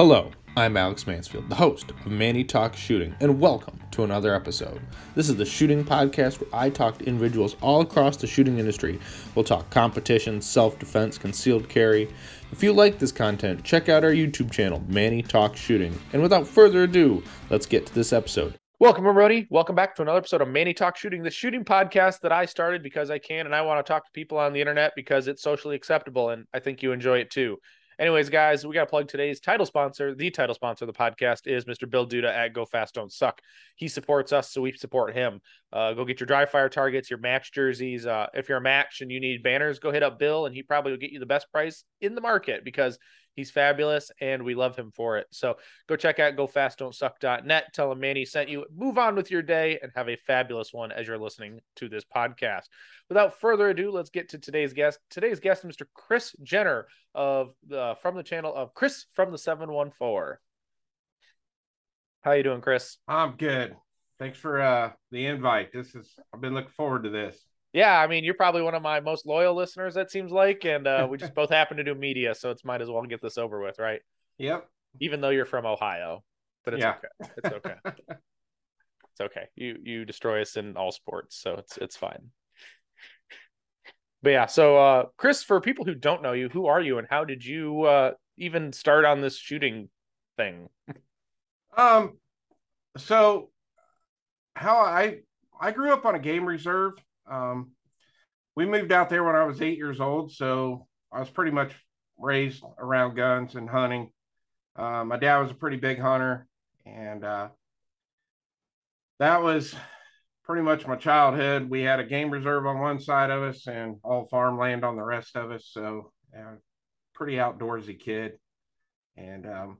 Hello, I'm Alex Mansfield, the host of Manny Talk Shooting, and welcome to another episode. This is the shooting podcast where I talk to individuals all across the shooting industry. We'll talk competition, self defense, concealed carry. If you like this content, check out our YouTube channel, Manny Talk Shooting. And without further ado, let's get to this episode. Welcome, everybody. Welcome back to another episode of Manny Talk Shooting, the shooting podcast that I started because I can and I want to talk to people on the internet because it's socially acceptable and I think you enjoy it too. Anyways, guys, we got to plug today's title sponsor. The title sponsor of the podcast is Mr. Bill Duda at Go Fast Don't Suck. He supports us, so we support him. Uh, go get your dry fire targets, your match jerseys. Uh, if you're a match and you need banners, go hit up Bill, and he probably will get you the best price in the market because he's fabulous and we love him for it. So go check out gofastdon'tsuck.net. Tell him Manny sent you. Move on with your day and have a fabulous one as you're listening to this podcast. Without further ado, let's get to today's guest. Today's guest, Mr. Chris Jenner of the from the channel of Chris from the 714. How are you doing, Chris? I'm good. Thanks for uh the invite. This is I've been looking forward to this. Yeah, I mean, you're probably one of my most loyal listeners, that seems like, and uh, we just both happen to do media, so it's might as well get this over with, right? Yep. Even though you're from Ohio, but it's Yeah. okay. It's okay. it's okay. You you destroy us in all sports, so it's it's fine. But yeah, so uh Chris, for people who don't know you, who are you and how did you uh even start on this shooting thing? Um so how I I grew up on a game reserve. Um we moved out there when I was 8 years old, so I was pretty much raised around guns and hunting. Uh, my dad was a pretty big hunter and uh that was pretty much my childhood. We had a game reserve on one side of us and all farmland on the rest of us. So, yeah, pretty outdoorsy kid. And um,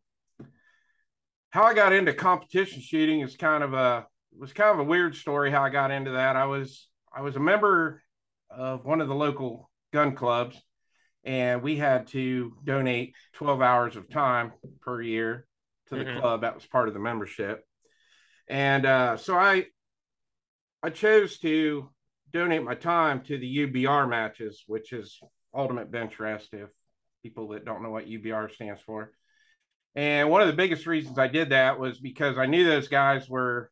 how I got into competition shooting is kind of a was kind of a weird story. How I got into that, I was I was a member of one of the local gun clubs, and we had to donate 12 hours of time per year to the Mhm. club. That was part of the membership. And uh, so I I chose to donate my time to the UBR matches, which is Ultimate Bench Rest, if people that don't know what UBR stands for. And one of the biggest reasons I did that was because I knew those guys were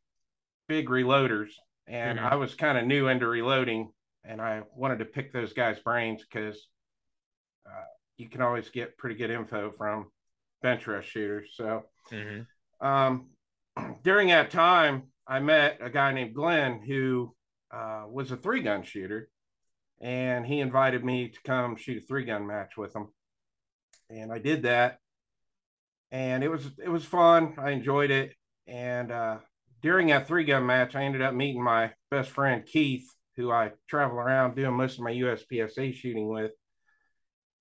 big reloaders, and Mhm. I was kind of new into reloading, and I wanted to pick those guys' brains because uh, you can always get pretty good info from bench rest shooters. So um, during that time, I met a guy named Glenn who uh, was a three gun shooter, and he invited me to come shoot a three gun match with him, and I did that, and it was it was fun. I enjoyed it, and uh, during that three gun match, I ended up meeting my best friend Keith, who I travel around doing most of my USPSA shooting with,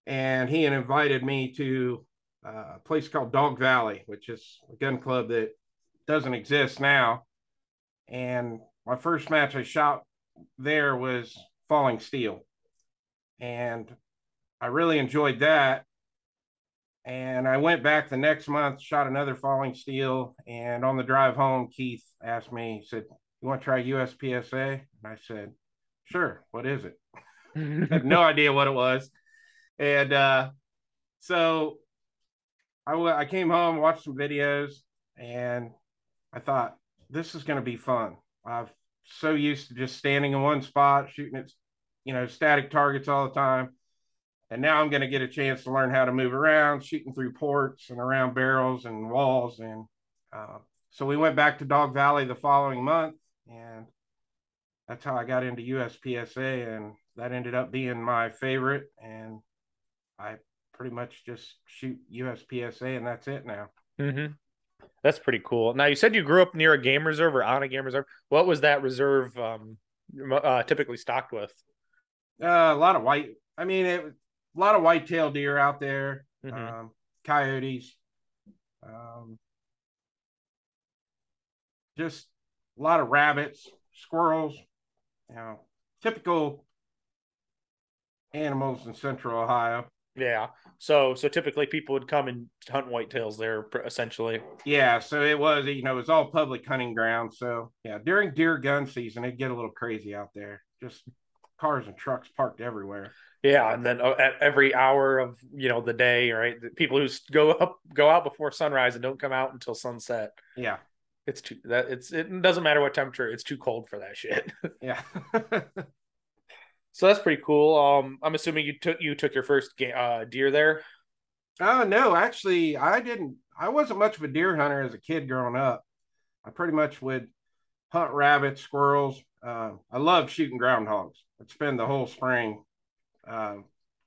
and he had invited me to uh, a place called Dog Valley, which is a gun club that doesn't exist now. And my first match I shot there was Falling Steel. And I really enjoyed that. And I went back the next month, shot another Falling Steel. And on the drive home, Keith asked me, he said, You want to try USPSA? And I said, Sure. What is it? I had no idea what it was. And uh, so I w- I came home, watched some videos, and I thought this is going to be fun. I'm so used to just standing in one spot, shooting at you know static targets all the time, and now I'm going to get a chance to learn how to move around, shooting through ports and around barrels and walls. And uh, so we went back to Dog Valley the following month, and that's how I got into USPSA, and that ended up being my favorite. And I pretty much just shoot USPSA, and that's it now. Mm-hmm. That's pretty cool. Now you said you grew up near a game reserve or on a game reserve. What was that reserve um, uh, typically stocked with? Uh, a lot of white. I mean, it a lot of white-tailed deer out there, Mhm. um, coyotes, um, just a lot of rabbits, squirrels. You know, typical animals in Central Ohio. Yeah. So so typically people would come and hunt whitetails there, essentially. Yeah, so it was, you know, it was all public hunting ground. So yeah, during deer gun season, it'd get a little crazy out there. Just cars and trucks parked everywhere. Yeah, and then uh, at every hour of you know the day, right? The people who go up go out before sunrise and don't come out until sunset. Yeah, it's too that it's it doesn't matter what temperature. It's too cold for that shit. yeah. so that's pretty cool. Um, I'm assuming you took you took your first uh, deer there. Oh no, actually, I didn't. I wasn't much of a deer hunter as a kid growing up. I pretty much would hunt rabbits, squirrels. Uh, I love shooting groundhogs. I'd spend the whole spring uh,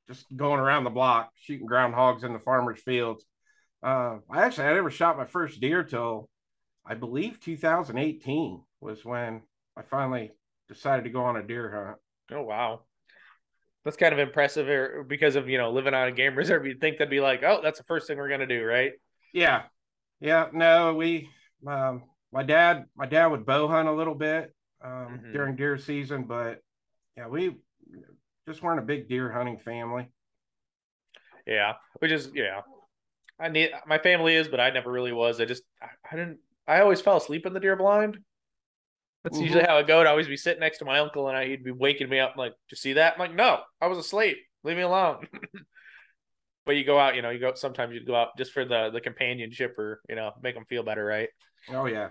just going around the block shooting groundhogs in the farmers' fields. Uh, I actually I never shot my first deer till I believe 2018 was when I finally decided to go on a deer hunt. Oh wow, that's kind of impressive because of you know living on a game reserve. You'd think that'd be like, oh, that's the first thing we're gonna do, right? Yeah, yeah. No, we um, my dad my dad would bow hunt a little bit um, mm-hmm. during deer season, but yeah, we just weren't a big deer hunting family. Yeah, which is yeah. I need my family is, but I never really was. I just I, I didn't. I always fell asleep in the deer blind. That's mm-hmm. usually how it go. I'd always be sitting next to my uncle, and I, he'd be waking me up. I'm like, "Do you see that?" I'm like, "No, I was asleep. Leave me alone." but you go out, you know, you go. Sometimes you go out just for the the companionship, or you know, make them feel better, right? Oh yeah.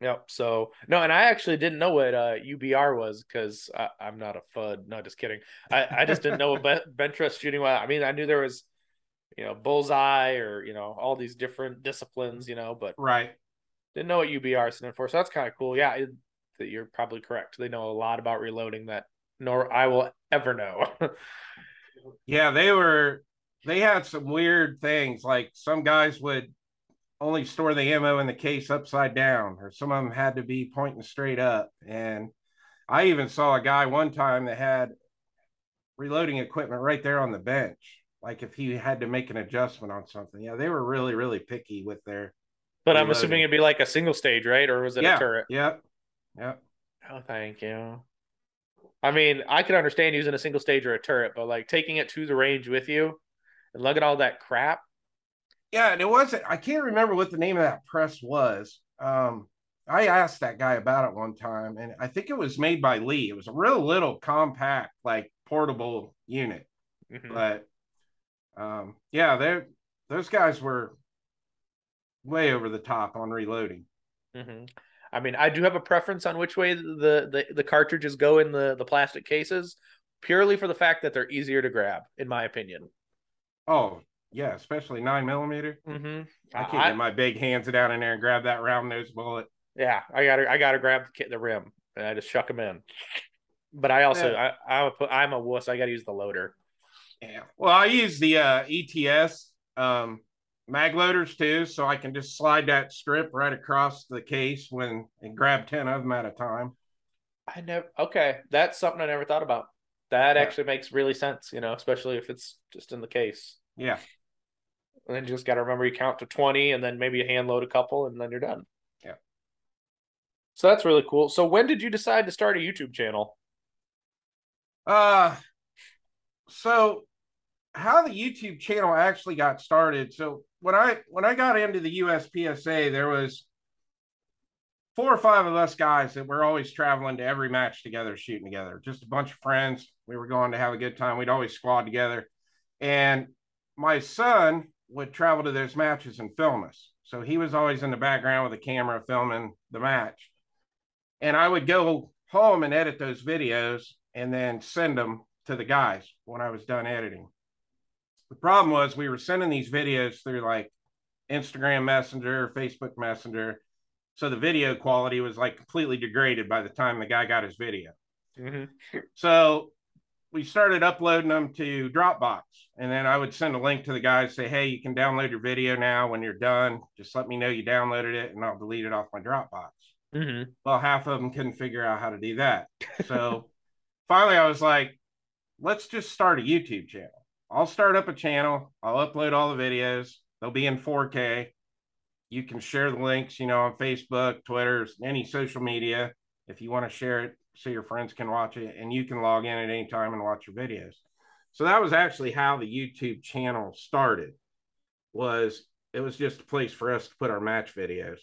Yep. So no, and I actually didn't know what uh, UBR was because I'm not a FUD. No, just kidding. I, I just didn't know what bench shooting was. I mean, I knew there was, you know, bullseye or you know all these different disciplines, you know, but right. Didn't know what UBR stood for. So that's kind of cool. Yeah, it, you're probably correct. They know a lot about reloading that nor I will ever know. yeah, they were. They had some weird things. Like some guys would only store the ammo in the case upside down, or some of them had to be pointing straight up. And I even saw a guy one time that had reloading equipment right there on the bench. Like if he had to make an adjustment on something. Yeah, they were really, really picky with their. But reloading. I'm assuming it'd be like a single stage, right? Or was it yeah, a turret? Yep. Yep. Oh, thank you. I mean, I could understand using a single stage or a turret, but like taking it to the range with you and lugging all that crap, yeah, and it wasn't. I can't remember what the name of that press was. Um, I asked that guy about it one time, and I think it was made by Lee. It was a real little compact, like portable unit. Mm-hmm. But um, yeah, they those guys were way over the top on reloading. Mm-hmm. I mean, I do have a preference on which way the, the the cartridges go in the the plastic cases, purely for the fact that they're easier to grab, in my opinion. Oh, yeah, especially nine millimeter. Mm-hmm. I can't I, get my big hands down in there and grab that round nose bullet. Yeah, I gotta I gotta grab the, the rim and I just shuck them in. But I also yeah. I I'm a, I'm a wuss. I gotta use the loader. Yeah. Well, I use the uh, ETS um, mag loaders too, so I can just slide that strip right across the case when and grab ten of them at a time. I never. Okay, that's something I never thought about. That yeah. actually makes really sense. You know, especially if it's just in the case. Yeah. And then you just got to remember you count to 20 and then maybe you hand load a couple and then you're done. Yeah. So that's really cool. So when did you decide to start a YouTube channel? Uh so how the YouTube channel actually got started. So when I when I got into the USPSA, there was four or five of us guys that were always traveling to every match together, shooting together. Just a bunch of friends. We were going to have a good time. We'd always squad together. And my son would travel to those matches and film us. So he was always in the background with a camera filming the match. And I would go home and edit those videos and then send them to the guys when I was done editing. The problem was we were sending these videos through like Instagram Messenger, Facebook Messenger. So the video quality was like completely degraded by the time the guy got his video. Mm-hmm. So we started uploading them to Dropbox. And then I would send a link to the guys, say, hey, you can download your video now when you're done. Just let me know you downloaded it and I'll delete it off my Dropbox. Mm-hmm. Well, half of them couldn't figure out how to do that. So finally, I was like, let's just start a YouTube channel. I'll start up a channel, I'll upload all the videos, they'll be in 4K. You can share the links, you know, on Facebook, Twitter, any social media. If you want to share it, so your friends can watch it and you can log in at any time and watch your videos. So that was actually how the YouTube channel started. Was it was just a place for us to put our match videos.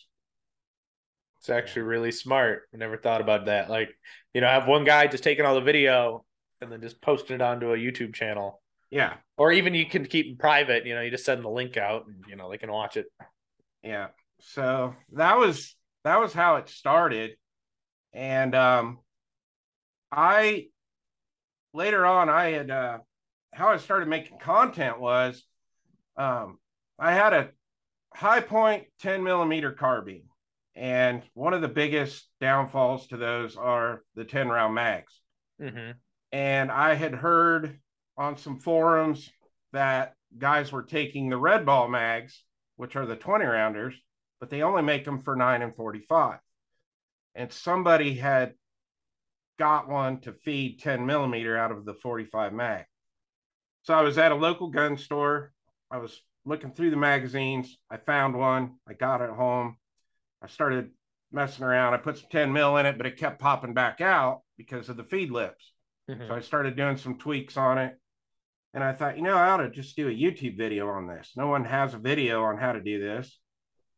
It's actually really smart. I never thought about that. Like, you know, have one guy just taking all the video and then just posting it onto a YouTube channel. Yeah. Or even you can keep them private, you know, you just send the link out and you know they can watch it. Yeah. So that was that was how it started. And um I later on I had uh how I started making content was um I had a high 10 millimeter carbine. And one of the biggest downfalls to those are the 10 round mags. Mm-hmm. And I had heard on some forums that guys were taking the red ball mags, which are the 20 rounders, but they only make them for 9 and 45. And somebody had got one to feed 10 millimeter out of the 45 mag. So I was at a local gun store. I was looking through the magazines. I found one. I got it home. I started messing around. I put some 10 mil in it, but it kept popping back out because of the feed lips. Mm-hmm. So I started doing some tweaks on it. And I thought, you know, I ought to just do a YouTube video on this. No one has a video on how to do this.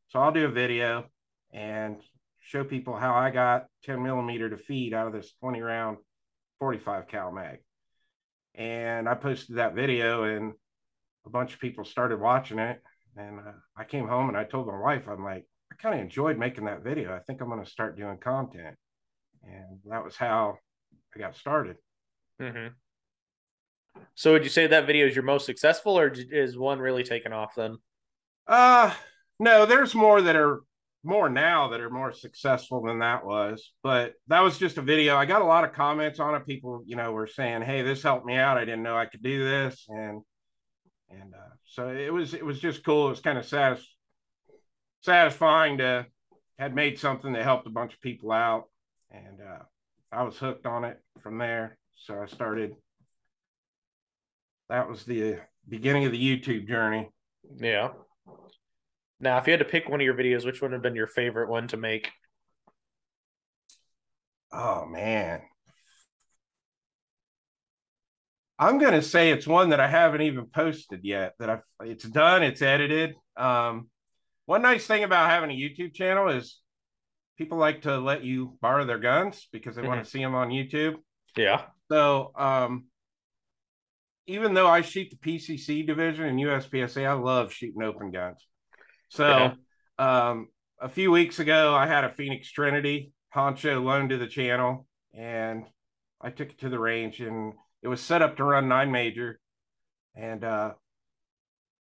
So I'll do a video and show people how I got 10 millimeter to feed out of this 20 round 45 cal mag. And I posted that video and a bunch of people started watching it. And uh, I came home and I told my wife, I'm like, I kind of enjoyed making that video. I think I'm going to start doing content. And that was how I got started. Mm-hmm. So would you say that video is your most successful or is one really taken off then? Uh, no, there's more that are more now that are more successful than that was, but that was just a video. I got a lot of comments on it. People, you know, were saying, "Hey, this helped me out. I didn't know I could do this." And and uh, so it was it was just cool. It was kind of satis- satisfying to had made something that helped a bunch of people out, and uh, I was hooked on it from there. So I started. That was the beginning of the YouTube journey. Yeah. Now, if you had to pick one of your videos, which one would have been your favorite one to make? Oh man, I'm going to say it's one that I haven't even posted yet. That I've it's done, it's edited. Um, one nice thing about having a YouTube channel is people like to let you borrow their guns because they mm-hmm. want to see them on YouTube. Yeah. So, um, even though I shoot the PCC division in USPSA, I love shooting open guns. So, yeah. um, a few weeks ago, I had a Phoenix Trinity Honcho loaned to the channel, and I took it to the range and it was set up to run nine major, and uh,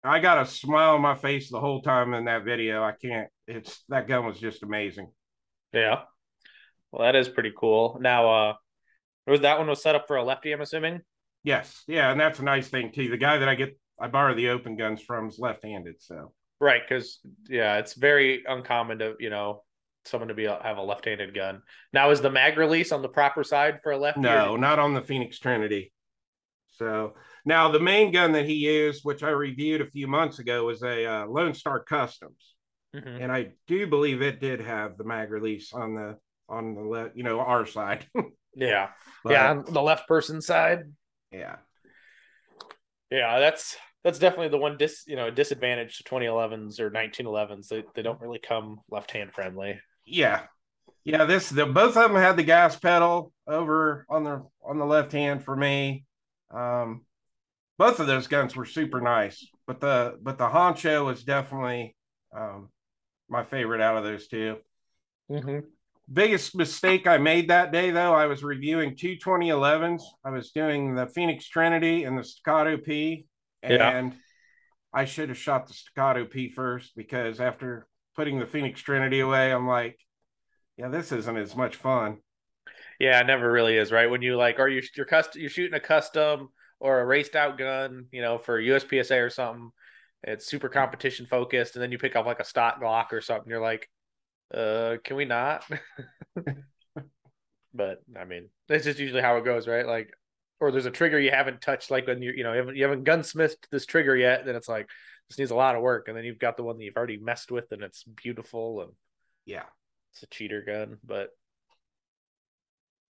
I got a smile on my face the whole time in that video. I can't. It's that gun was just amazing. Yeah. Well, that is pretty cool. Now, uh, was that one was set up for a lefty? I'm assuming. Yes. Yeah, and that's a nice thing too. The guy that I get, I borrow the open guns from is left-handed, so. Right, because yeah, it's very uncommon to you know someone to be have a left-handed gun. Now, is the mag release on the proper side for a left? No, not on the Phoenix Trinity. So now the main gun that he used, which I reviewed a few months ago, was a uh, Lone Star Customs, mm-hmm. and I do believe it did have the mag release on the on the left, you know, our side. yeah, but, yeah, the left person side. Yeah, yeah, that's that's definitely the one dis you know disadvantage to 2011s or 1911s. They they don't really come left hand friendly. Yeah, yeah. This the both of them had the gas pedal over on the on the left hand for me. Um, both of those guns were super nice, but the but the honcho was definitely um, my favorite out of those 2 mm-hmm. Biggest mistake I made that day, though, I was reviewing two 2011s. I was doing the Phoenix Trinity and the Staccato P, and yeah. I should have shot the Staccato P first because after putting the Phoenix Trinity away, I'm like, yeah, this isn't as much fun. Yeah, it never really is, right? When you like, are you you're custom, you're shooting a custom or a raced out gun, you know, for USPSA or something. It's super competition focused, and then you pick up like a stock Glock or something. You're like, uh, can we not? but I mean, that's just usually how it goes, right? Like, or there's a trigger you haven't touched, like when you you know you haven't, you haven't gunsmithed this trigger yet, then it's like this needs a lot of work, and then you've got the one that you've already messed with, and it's beautiful, and yeah, it's a cheater gun, but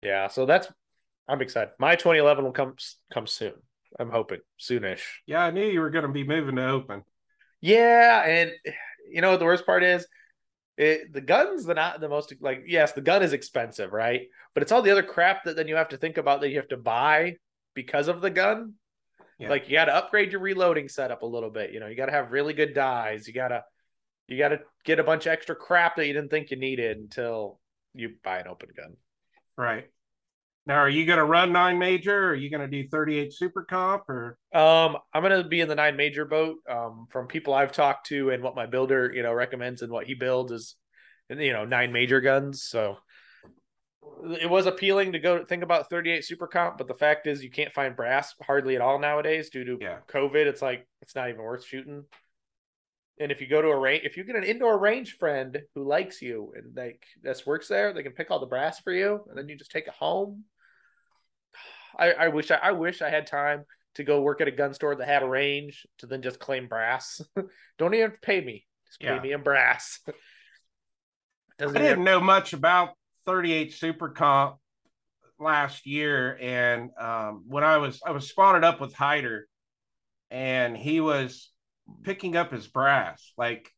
yeah, so that's I'm excited. My 2011 will come come soon. I'm hoping soonish. Yeah, I knew you were going to be moving to open. Yeah, and you know what the worst part is? It, the gun's the not the most like yes, the gun is expensive, right? But it's all the other crap that then you have to think about that you have to buy because of the gun. Yeah. Like you got to upgrade your reloading setup a little bit. You know, you got to have really good dies. You got to you got to get a bunch of extra crap that you didn't think you needed until you buy an open gun. Right. Now, are you going to run nine major? Or are you going to do 38 super comp or? Um, I'm going to be in the nine major boat. Um, from people I've talked to and what my builder, you know, recommends and what he builds is, you know, nine major guns. So it was appealing to go think about 38 super comp, but the fact is you can't find brass hardly at all nowadays due to yeah. COVID. It's like, it's not even worth shooting. And if you go to a range, if you get an indoor range friend who likes you and like this works there, they can pick all the brass for you, and then you just take it home. I, I wish I, I wish I had time to go work at a gun store that had a range to then just claim brass. Don't even pay me. Just pay yeah. me in brass. Doesn't I didn't know much about 38 Super Comp last year, and um, when I was I was spotted up with Hyder, and he was picking up his brass. Like,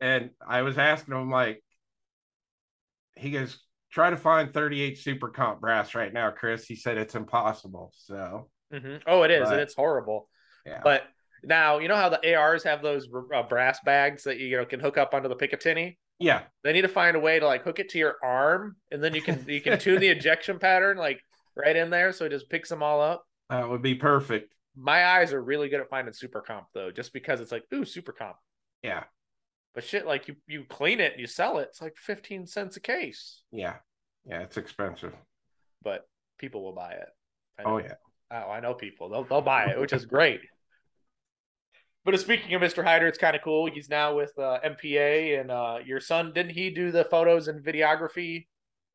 and I was asking him, like, he goes, try to find 38 super comp brass right now, Chris. He said it's impossible. So, mm-hmm. oh, it is. But, and it's horrible. Yeah. But now, you know how the ARs have those uh, brass bags that you, you know can hook up onto the Picatinny? Yeah. They need to find a way to like hook it to your arm and then you can you can tune the ejection pattern like right in there so it just picks them all up. That would be perfect my eyes are really good at finding super comp though, just because it's like, ooh, super comp. Yeah. But shit, like you you clean it and you sell it, it's like 15 cents a case. Yeah. Yeah, it's expensive. But people will buy it. Oh yeah. Oh, I know people. They'll they'll buy it, which is great. But speaking of Mr. Hyder, it's kind of cool. He's now with uh, MPA, and uh, your son didn't he do the photos and videography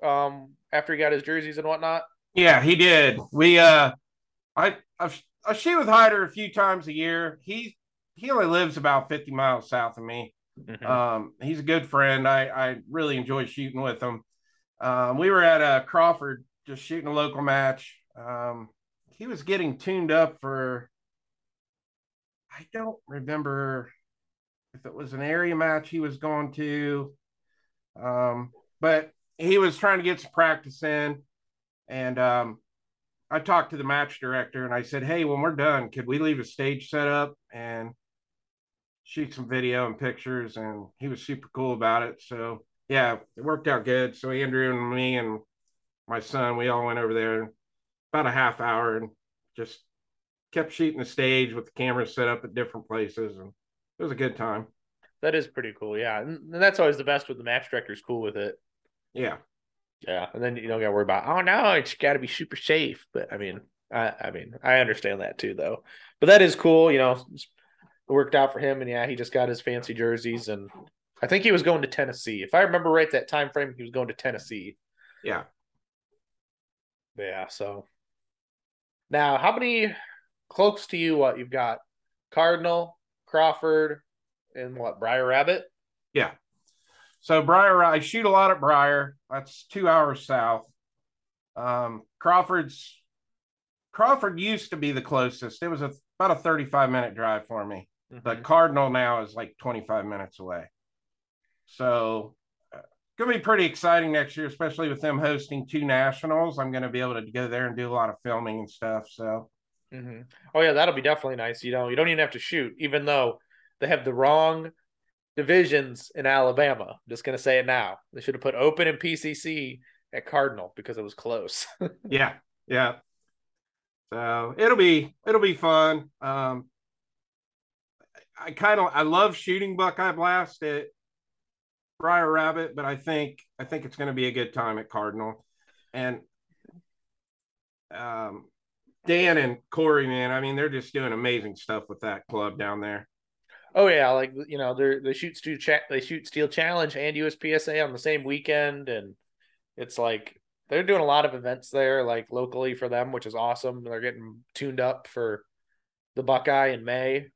um, after he got his jerseys and whatnot? Yeah, he did. We uh, I I've I shoot with Hyder a few times a year. He he only lives about 50 miles south of me. Mm-hmm. Um, he's a good friend. I, I really enjoy shooting with him. Um, we were at uh, Crawford just shooting a local match. Um, he was getting tuned up for, I don't remember if it was an area match he was going to, um, but he was trying to get some practice in. And um, I talked to the match director and I said, Hey, when we're done, could we leave a stage set up and shoot some video and pictures? And he was super cool about it. So, yeah, it worked out good. So, Andrew and me and my son, we all went over there about a half hour and just kept shooting the stage with the cameras set up at different places. And it was a good time. That is pretty cool. Yeah. And that's always the best with the match director's cool with it. Yeah. Yeah, and then you don't got to worry about oh no, it's got to be super safe. But I mean, I I mean, I understand that too, though. But that is cool, you know. It worked out for him, and yeah, he just got his fancy jerseys, and I think he was going to Tennessee. If I remember right, that time frame, he was going to Tennessee. Yeah. Yeah. So now, how many cloaks to you? What you've got? Cardinal, Crawford, and what? Briar Rabbit. Yeah. So Briar, I shoot a lot at Briar. That's two hours south. Um, Crawford's Crawford used to be the closest. It was a, about a 35 minute drive for me. Mm-hmm. But Cardinal now is like 25 minutes away. So uh, going to be pretty exciting next year, especially with them hosting two nationals. I'm going to be able to go there and do a lot of filming and stuff. So, mm-hmm. oh yeah, that'll be definitely nice. You know, you don't even have to shoot, even though they have the wrong divisions in Alabama. I'm just gonna say it now. They should have put open and PCC at Cardinal because it was close. yeah, yeah. So it'll be it'll be fun. Um, I kind of I love shooting Buckeye Blast at Briar Rabbit, but I think I think it's going to be a good time at Cardinal, and um, Dan and Corey, man, I mean they're just doing amazing stuff with that club down there. Oh yeah, like you know, they they shoot steel they shoot steel challenge and USPSA on the same weekend, and it's like they're doing a lot of events there, like locally for them, which is awesome. They're getting tuned up for the Buckeye in May.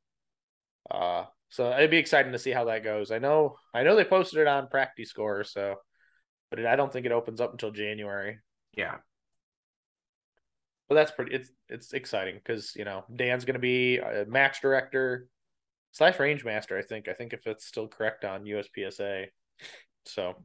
Uh, so it'd be exciting to see how that goes. I know, I know they posted it on PractiScore, so, but it, I don't think it opens up until January. Yeah, but that's pretty. It's it's exciting because you know Dan's going to be a match director slash range master. I think. I think if it's still correct on USPSA. So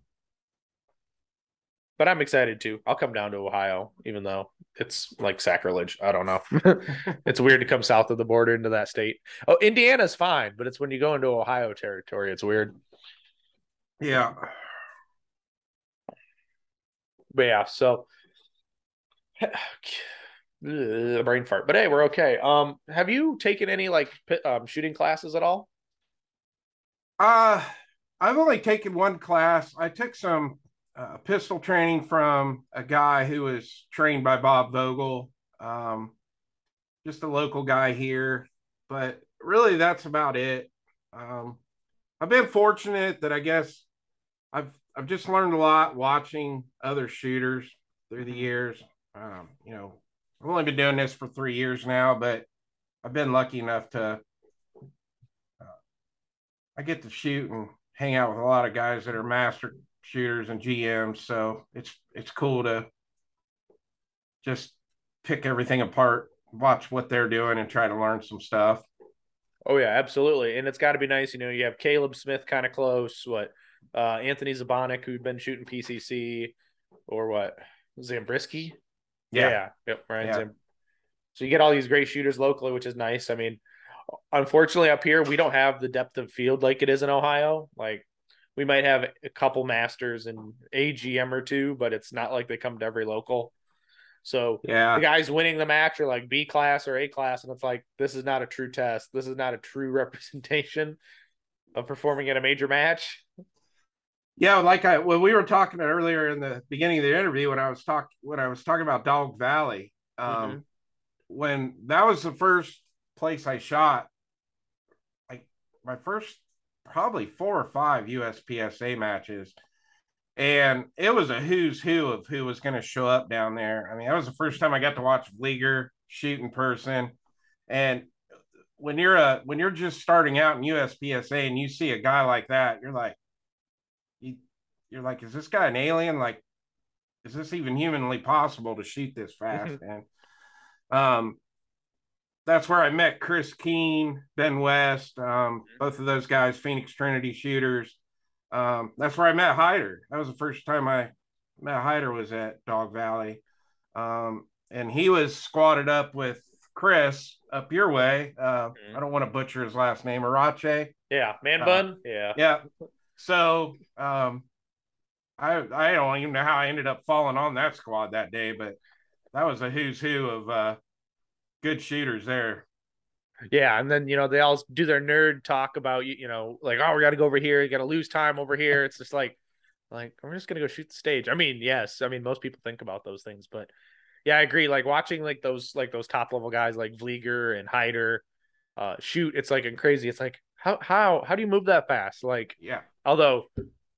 but I'm excited too. I'll come down to Ohio, even though it's like sacrilege. I don't know. it's weird to come south of the border into that state. Oh, Indiana's fine, but it's when you go into Ohio territory, it's weird. Yeah. But yeah, so a brain fart. But hey, we're okay. Um, have you taken any like um, shooting classes at all? Uh, I've only taken one class. I took some uh, pistol training from a guy who was trained by Bob Vogel, um, just a local guy here. But really, that's about it. Um, I've been fortunate that I guess I've I've just learned a lot watching other shooters through the years. Um, you know, I've only been doing this for three years now, but I've been lucky enough to uh, I get to shoot and hang out with a lot of guys that are master shooters and GMs. So it's it's cool to just pick everything apart, watch what they're doing, and try to learn some stuff. Oh yeah, absolutely. And it's got to be nice. You know, you have Caleb Smith kind of close. What uh, Anthony Zabonik, who'd been shooting PCC, or what Zambrisky? Yeah, yeah, yep, Ryan yeah. Zam- So you get all these great shooters locally, which is nice. I mean, unfortunately, up here we don't have the depth of field like it is in Ohio. Like we might have a couple masters and AGM or two, but it's not like they come to every local. So yeah, the guys winning the match are like B class or A class, and it's like this is not a true test. This is not a true representation of performing at a major match. Yeah, like I when we were talking earlier in the beginning of the interview when I was talking when I was talking about Dog Valley, um, mm-hmm. when that was the first place I shot, like my first probably four or five USPSA matches. And it was a who's who of who was going to show up down there. I mean, that was the first time I got to watch Vlieger shoot in person. And when you're a when you're just starting out in USPSA and you see a guy like that, you're like, you, you're like, is this guy an alien? Like, is this even humanly possible to shoot this fast? and um, that's where I met Chris Keene, Ben West, um, mm-hmm. both of those guys, Phoenix Trinity shooters. Um, that's where I met Hyder. That was the first time I met Hyder was at Dog Valley. Um, and he was squatted up with Chris up your way. Uh, mm-hmm. I don't want to butcher his last name, Arache. Yeah, man uh, bun. Uh, yeah. Yeah. So um, I I don't even know how I ended up falling on that squad that day, but that was a who's who of uh, good shooters there. Yeah, and then you know they all do their nerd talk about you, you know, like oh we got to go over here, you got to lose time over here. It's just like, like we're just gonna go shoot the stage. I mean, yes, I mean most people think about those things, but yeah, I agree. Like watching like those like those top level guys like Vlieger and Hyder uh, shoot, it's like and crazy. It's like how how how do you move that fast? Like yeah. Although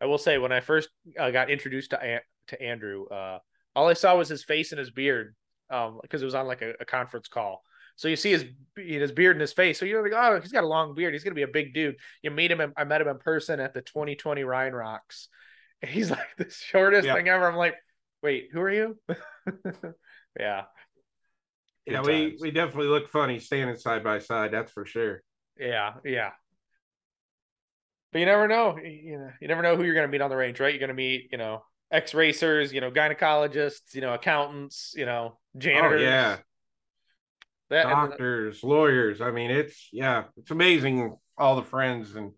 I will say when I first uh, got introduced to to Andrew, uh, all I saw was his face and his beard um because it was on like a, a, conference call. So you see his his beard and his face. So you're like, oh, he's got a long beard. He's gonna be a big dude. You meet him. In, I met him in person at the 2020 Rhine Rocks. And he's like the shortest yeah. thing ever. I'm like, wait, who are you? yeah. Good yeah, we we definitely look funny standing side by side. That's for sure. Yeah, yeah. But you never know. You know, you never know who you're going to meet on the range, right? You're going to meet, you know, ex racers, you know, gynecologists, you know, accountants, you know, janitors. Oh, yeah. That, Doctors, lawyers. I mean, it's yeah, it's amazing all the friends and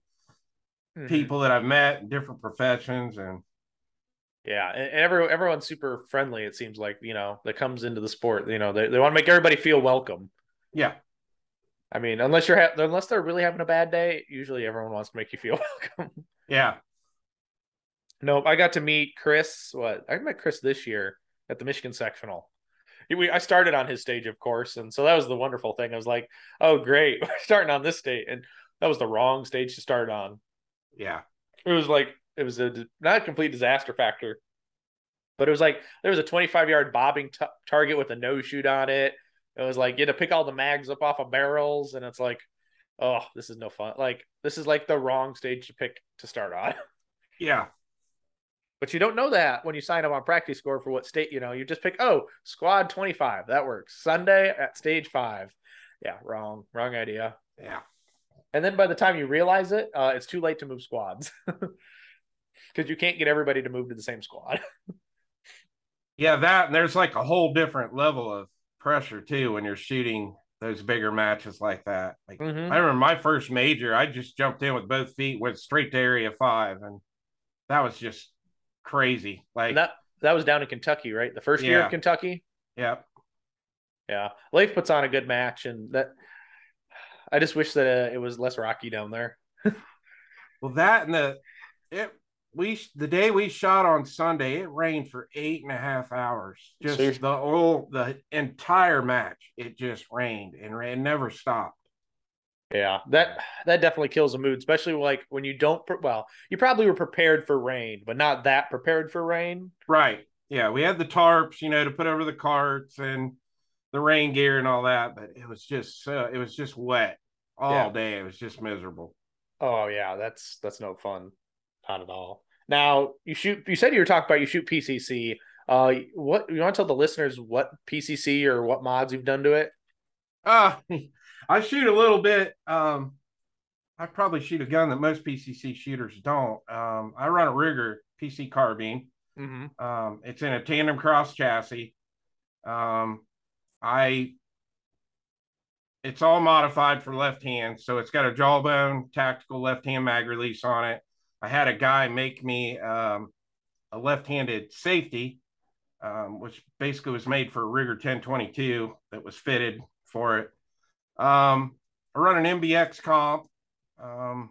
mm-hmm. people that I've met in different professions and yeah, and everyone everyone's super friendly. It seems like you know that comes into the sport. You know, they, they want to make everybody feel welcome. Yeah, I mean, unless you're ha- unless they're really having a bad day, usually everyone wants to make you feel welcome. Yeah, Nope, I got to meet Chris. What I met Chris this year at the Michigan sectional. We I started on his stage, of course, and so that was the wonderful thing. I was like, "Oh, great, we're starting on this stage," and that was the wrong stage to start on. Yeah, it was like it was a not a complete disaster factor, but it was like there was a 25 yard bobbing t- target with a no shoot on it. It was like you had to pick all the mags up off of barrels, and it's like, oh, this is no fun. Like this is like the wrong stage to pick to start on. Yeah, but you don't know that when you sign up on PractiScore for what state, you know, you just pick, oh, squad 25. That works. Sunday at stage five. Yeah, wrong. Wrong idea. Yeah. And then by the time you realize it, uh, it's too late to move squads because you can't get everybody to move to the same squad. Yeah, that and there's like a whole different level of pressure too when you're shooting those bigger matches like that. Like mm-hmm. I remember my first major, I just jumped in with both feet, went straight to area five, and that was just crazy. Like that that was down in Kentucky, right? The first yeah. year of Kentucky. Yeah. Yeah. Leif puts on a good match, and that I just wish that uh, it was less rocky down there. well, that and the it we the day we shot on Sunday, it rained for eight and a half hours. Just Seriously? the whole the entire match, it just rained and it never stopped. Yeah, that that definitely kills the mood, especially like when you don't. Put well, you probably were prepared for rain, but not that prepared for rain. Right. Yeah, we had the tarps, you know, to put over the carts and the rain gear and all that, but it was just uh, it was just wet all yeah. day. It was just miserable. Oh yeah, that's that's no fun, not at all. Now you shoot. You said you were talking about you shoot PCC. Uh, what you want to tell the listeners what PCC or what mods you've done to it? Uh, I shoot a little bit. Um, I probably shoot a gun that most PCC shooters don't. Um, I run a Ruger PC carbine. Mm-hmm. Um, it's in a TandemKross chassis. Um, I it's all modified for left hand, so it's got a jawbone tactical left hand mag release on it. I had a guy make me um, a left-handed safety, um, which basically was made for a Ruger 1022 that was fitted for it. Um, I run an MBX comp. Um,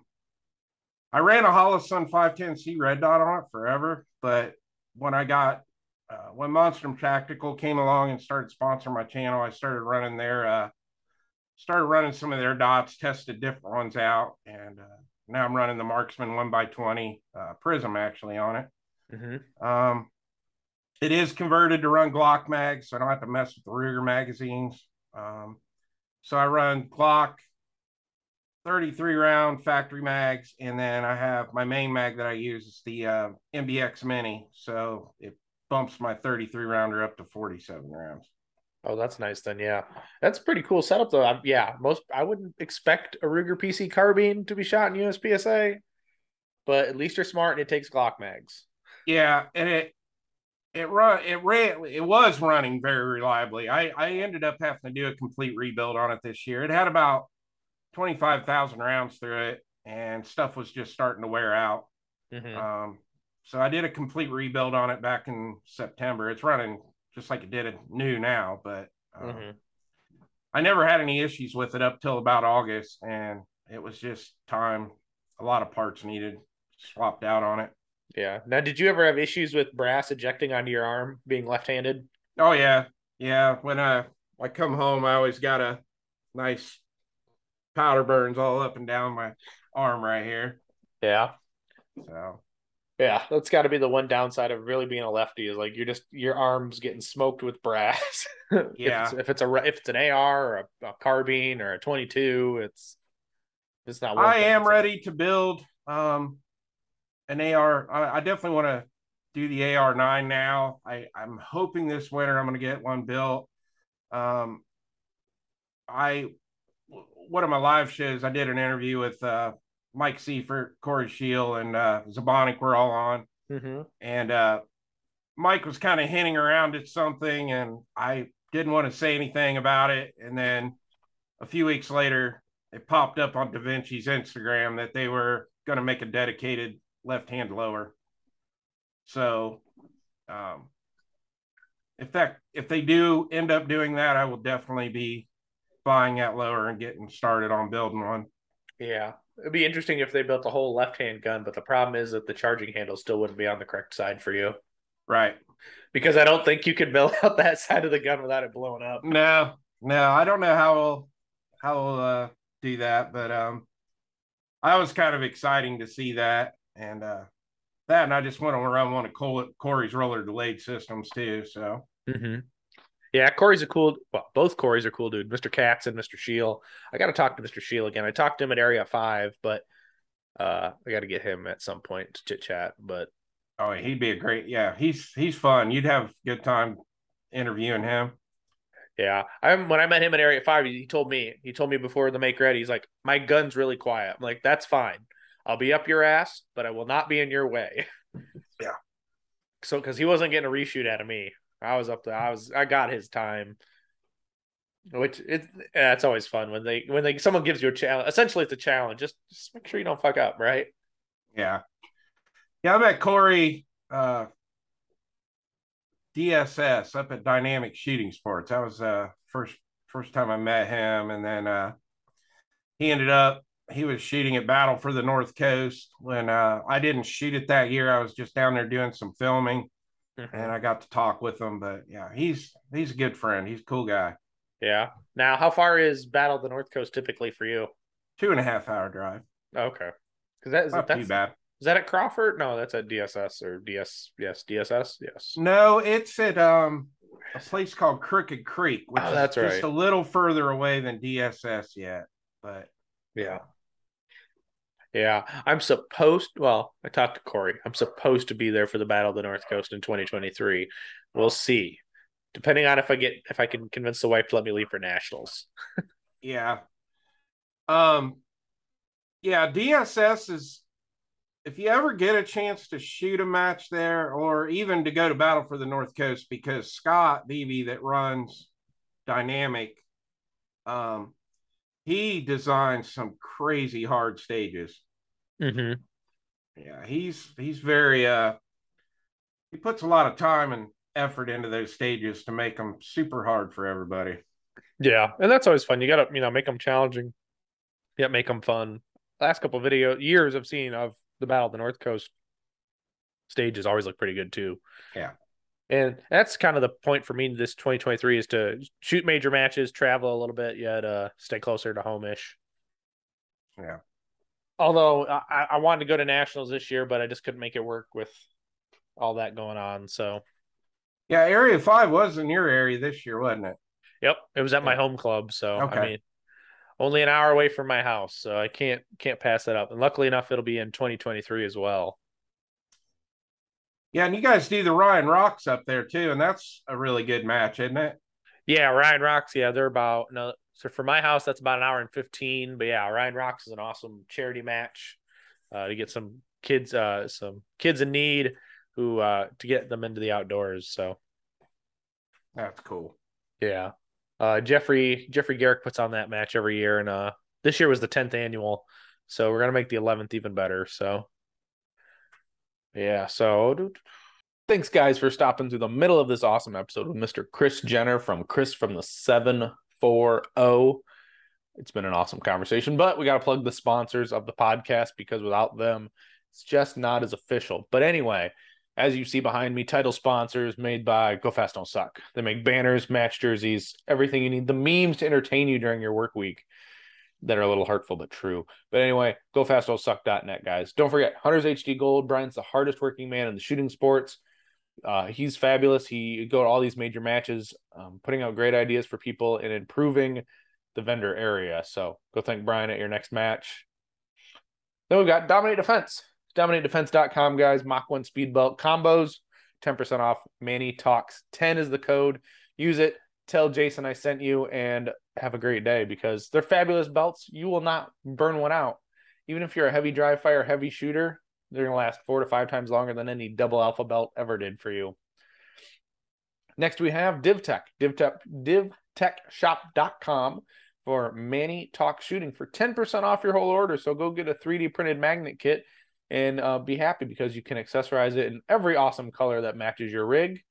I ran a Holosun 510C red dot on it forever, but when I got uh, when Monstrum Tactical came along and started sponsoring my channel, I started running their uh, started running some of their dots, tested different ones out, and uh, now I'm running the Marksman one by twenty uh, Prism actually on it. Mm-hmm. Um, it is converted to run Glock mags, so I don't have to mess with the Ruger magazines. Um, so I run Glock 33 round factory mags, and then I have my main mag that I use is the uh, MBX Mini, so it bumps my 33 rounder up to 47 rounds. Oh, that's nice then. Yeah, that's pretty cool setup though. I, yeah, most I wouldn't expect a Ruger PC carbine to be shot in USPSA, but at least you're smart and it takes Glock mags. Yeah, and it it run it ran it was running very reliably. I I ended up having to do a complete rebuild on it this year. It had about twenty five thousand rounds through it, and stuff was just starting to wear out. Mm-hmm. Um, so I did a complete rebuild on it back in September. It's running just like it did it new now. But uh, mm-hmm. I never had any issues with it up till about August, and it was just time. A lot of parts needed swapped out on it. Yeah. Now, did you ever have issues with brass ejecting onto your arm, being left-handed? Oh yeah, yeah. When I I come home, I always got a nice powder burns all up and down my arm right here. Yeah. So yeah, that's got to be the one downside of really being a lefty is like you're just your arms getting smoked with brass. yeah, if it's, if it's, a if it's an AR or a, a carbine or a 22, it's it's not. I am ready to build um an AR. I, I definitely want to do the AR nine now. I I'm hoping this winter I'm going to get one built. Um, I one of my live shows I did an interview with uh Mike Seifert, Corey Shield, and uh, Zabonic were all on. Mm-hmm. And uh, Mike was kind of hinting around at something, and I didn't want to say anything about it. And then a few weeks later, it popped up on Da Vinci's Instagram that they were going to make a dedicated left hand lower. So, um, if that if they do end up doing that, I will definitely be buying that lower and getting started on building one. Yeah, It'd be interesting if they built a whole left-hand gun, but the problem is that the charging handle still wouldn't be on the correct side for you. Right. Because I don't think you could build out that side of the gun without it blowing up. No, no, I don't know how we'll how we'll uh, do that, but um, I was kind of exciting to see that and uh, that, and I just want to run one of Corey's roller delayed systems too. So. Mm-hmm. Yeah, Corey's a cool. Well, both Corey's are cool, dude. Mr. Katz and Mr. Shield. I got to talk to Mr. Shield again. I talked to him at Area Five, but uh, I got to get him at some point to chit chat. But oh, he'd be a great. Yeah, he's he's fun. You'd have a good time interviewing him. Yeah, I when I met him at Area Five, he told me he told me before the make ready. He's like, my gun's really quiet. I'm like, that's fine. I'll be up your ass, but I will not be in your way. Yeah. So, because he wasn't getting a reshoot out of me. I was up there. I was I got his time. Which it's yeah, it's always fun when they when they someone gives you a challenge. Essentially, it's a challenge. Just just make sure you don't fuck up, right? Yeah, yeah. I met Corey uh, DSS up at Dynamic Shooting Sports. That was uh first first time I met him, and then uh, he ended up he was shooting at Battle for the North Coast when uh, I didn't shoot it that year. I was just down there doing some filming, mm-hmm. and I got to talk with him. But yeah, he's he's a good friend. He's a cool guy. Yeah. Now, how far is Battle the North Coast typically for you? Two and a half hour drive. Okay. Because that is not too bad. Is that at Crawford? No, that's at DSS or DS. Yes, DSS. Yes. No, it's at um a place called Crooked Creek, which oh, that's is right. just a little further away than DSS yet. But yeah. Yeah, I'm supposed. Well, I talked to Corey. I'm supposed to be there for the Battle of the North Coast in 2023. We'll see, depending on if I get if I can convince the wife to let me leave for nationals. yeah. Um. Yeah, DSS is if you ever get a chance to shoot a match there or even to go to battle for the north coast because scott beebe that runs dynamic um he designs some crazy hard stages mm-hmm. yeah he's he's very uh he puts a lot of time and effort into those stages to make them super hard for everybody yeah and that's always fun you gotta you know make them challenging yeah make them fun last couple video years i've seen of the Battle of the North Coast stages always look pretty good too. Yeah. And that's kind of the point for me this 2023 is to shoot major matches, travel a little bit, yet uh, stay closer to home-ish. Yeah. Although I, I wanted to go to nationals this year, but I just couldn't make it work with all that going on. So, yeah, Area Five was in your area this year, wasn't it? Yep, it was at my home club. So, okay. I mean, only an hour away from my house, so I can't can't pass that up. And luckily enough, it'll be in 2023 as well. Yeah, and you guys do the Ryan Rocks up there too, and that's a really good match, isn't it? Yeah, Ryan Rocks. Yeah, they're about no. So for my house, that's about an hour and 15. But yeah, Ryan Rocks is an awesome charity match uh, to get some kids, uh, some kids in need who uh, to get them into the outdoors. So that's cool. Yeah. Uh, Jeffrey Jeffrey Garrick puts on that match every year, and uh, this year was the tenth annual, so we're gonna make the eleventh even better. So, yeah. So, thanks guys for stopping through the middle of this awesome episode with Mr. Chris Jenner from Chris from the Seven Four Zero. It's been an awesome conversation, but we got to plug the sponsors of the podcast because without them, it's just not as official. But anyway, as you see behind me, title sponsors made by Go Fast Don't Suck. They make banners, match jerseys, everything you need, the memes to entertain you during your work week that are a little hurtful but true. But anyway, go fast don't guys. Don't forget Hunter's HD Gold. Brian's the hardest working man in the shooting sports. Uh, he's fabulous. He go to all these major matches, um, putting out great ideas for people and improving the vendor area. So go thank Brian at your next match. Then we've got Dominate Defense. DominateDefense.com, guys. Mach 1 speed belt combos, 10% off. Manny Talks 10 is the code. Use it. Tell Jason I sent you and have a great day because they're fabulous belts. You will not burn one out. Even if you're a heavy dry fire, heavy shooter, they're going to last four to five times longer than any double alpha belt ever did for you. Next, we have DivTech, DivTech, DivTechShop.com for Manny Talk Shooting for 10% off your whole order. So go get a 3D printed magnet kit and uh, be happy because you can accessorize it in every awesome color that matches your rig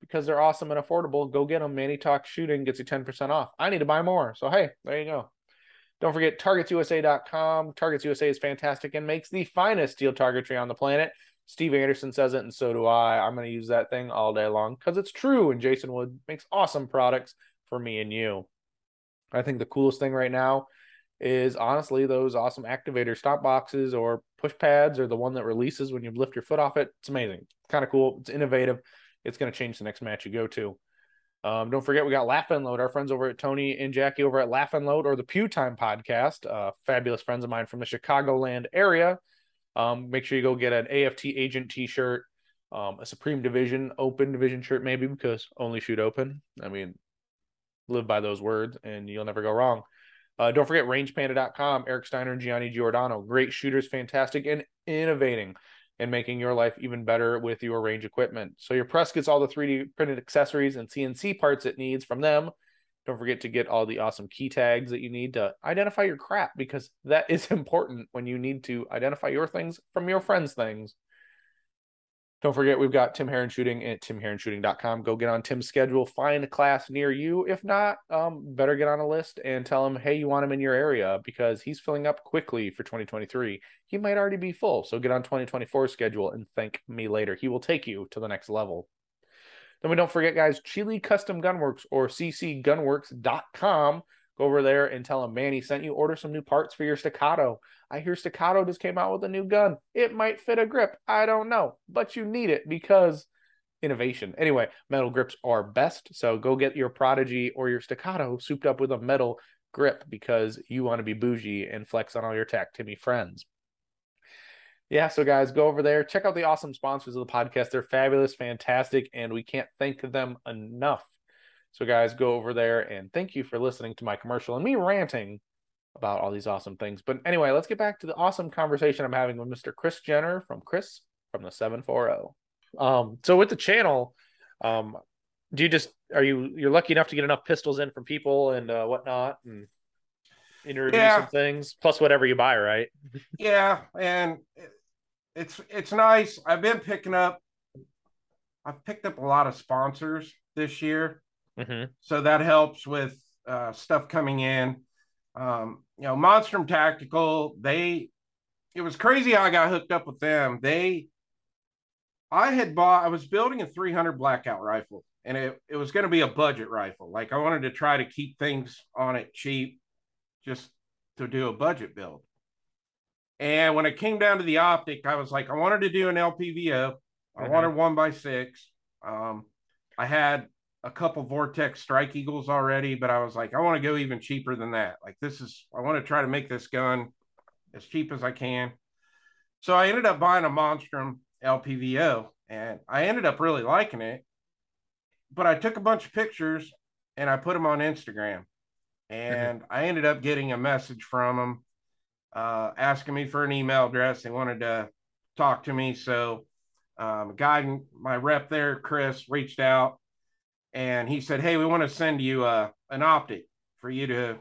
because they're awesome and affordable. Go get them. Manny Talk Shooting gets you 10% off. I need to buy more. So, hey, there you go. Don't forget targetsusa.com. Targets USA is fantastic and makes the finest steel targetry on the planet. Steve Anderson says it, and so do I. I'm going to use that thing all day long because it's true. And Jason Wood makes awesome products for me and you. I think the coolest thing right now is honestly those awesome activator stop boxes or push pads or the one that releases when you lift your foot off it. It's amazing. It's kind of cool. It's innovative. It's going to change the next match you go to. Um, don't forget, we got Laugh and Load, our friends over at Tony and Jackie over at Laugh and Load or the Pew Time podcast, uh, fabulous friends of mine from the Chicagoland area. Um, make sure you go get an AFT agent t shirt, um, a Supreme Division open division shirt, maybe because only shoot open. I mean, live by those words and you'll never go wrong. Uh, don't forget rangepanda.com, Eric Steiner and Gianni Giordano. Great shooters, fantastic and innovating. And making your life even better with your range equipment. So your press gets all the 3D printed accessories and CNC parts it needs from them. Don't forget to get all the awesome key tags that you need to identify your crap because that is important when you need to identify your things from your friends' things. Don't forget, we've got Tim Herron Shooting at timherronshooting.com. Go get on Tim's schedule, find a class near you. If not, um, better get on a list and tell him, hey, you want him in your area because he's filling up quickly for 2023. He might already be full. So get on 2024 schedule and thank me later. He will take you to the next level. Then we don't forget, guys, Chile Custom Gunworks or ccgunworks.com Go over there and tell him Manny sent you. Order some new parts for your staccato. I hear staccato just came out with a new gun. It might fit a grip. I don't know, but you need it because innovation. Anyway, metal grips are best. So go get your Prodigy or your staccato souped up with a metal grip because you want to be bougie and flex on all your Tac Timmy friends. Yeah, so guys, go over there. Check out the awesome sponsors of the podcast. They're fabulous, fantastic, and we can't thank them enough. So, guys, go over there and thank you for listening to my commercial and me ranting about all these awesome things. But anyway, let's get back to the awesome conversation I'm having with Mr. Chris Jenner from Chris from the 740. Um, so with the channel, um, do you just are you you're lucky enough to get enough pistols in from people and uh, whatnot and introduce yeah. some things plus whatever you buy, right? yeah, and it's it's nice. I've been picking up. I've picked up a lot of sponsors this year. Mm-hmm. So that helps with uh, stuff coming in. Um, you know, Monstrum Tactical, they, it was crazy how I got hooked up with them. They, I had bought, I was building a 300 blackout rifle and it, it was going to be a budget rifle. Like I wanted to try to keep things on it cheap just to do a budget build. And when it came down to the optic, I was like, I wanted to do an LPVO. I mm-hmm. wanted one by six. Um, I had a couple Vortex Strike Eagles already, but I was like, I want to go even cheaper than that. Like, this is, I want to try to make this gun as cheap as I can. So I ended up buying a Monstrum LPVO and I ended up really liking it. But I took a bunch of pictures and I put them on Instagram. And mm-hmm. I ended up getting a message from them uh, asking me for an email address. They wanted to talk to me. So um, a guy, my rep there, Chris, reached out and he said, "Hey, we want to send you uh, an optic for you to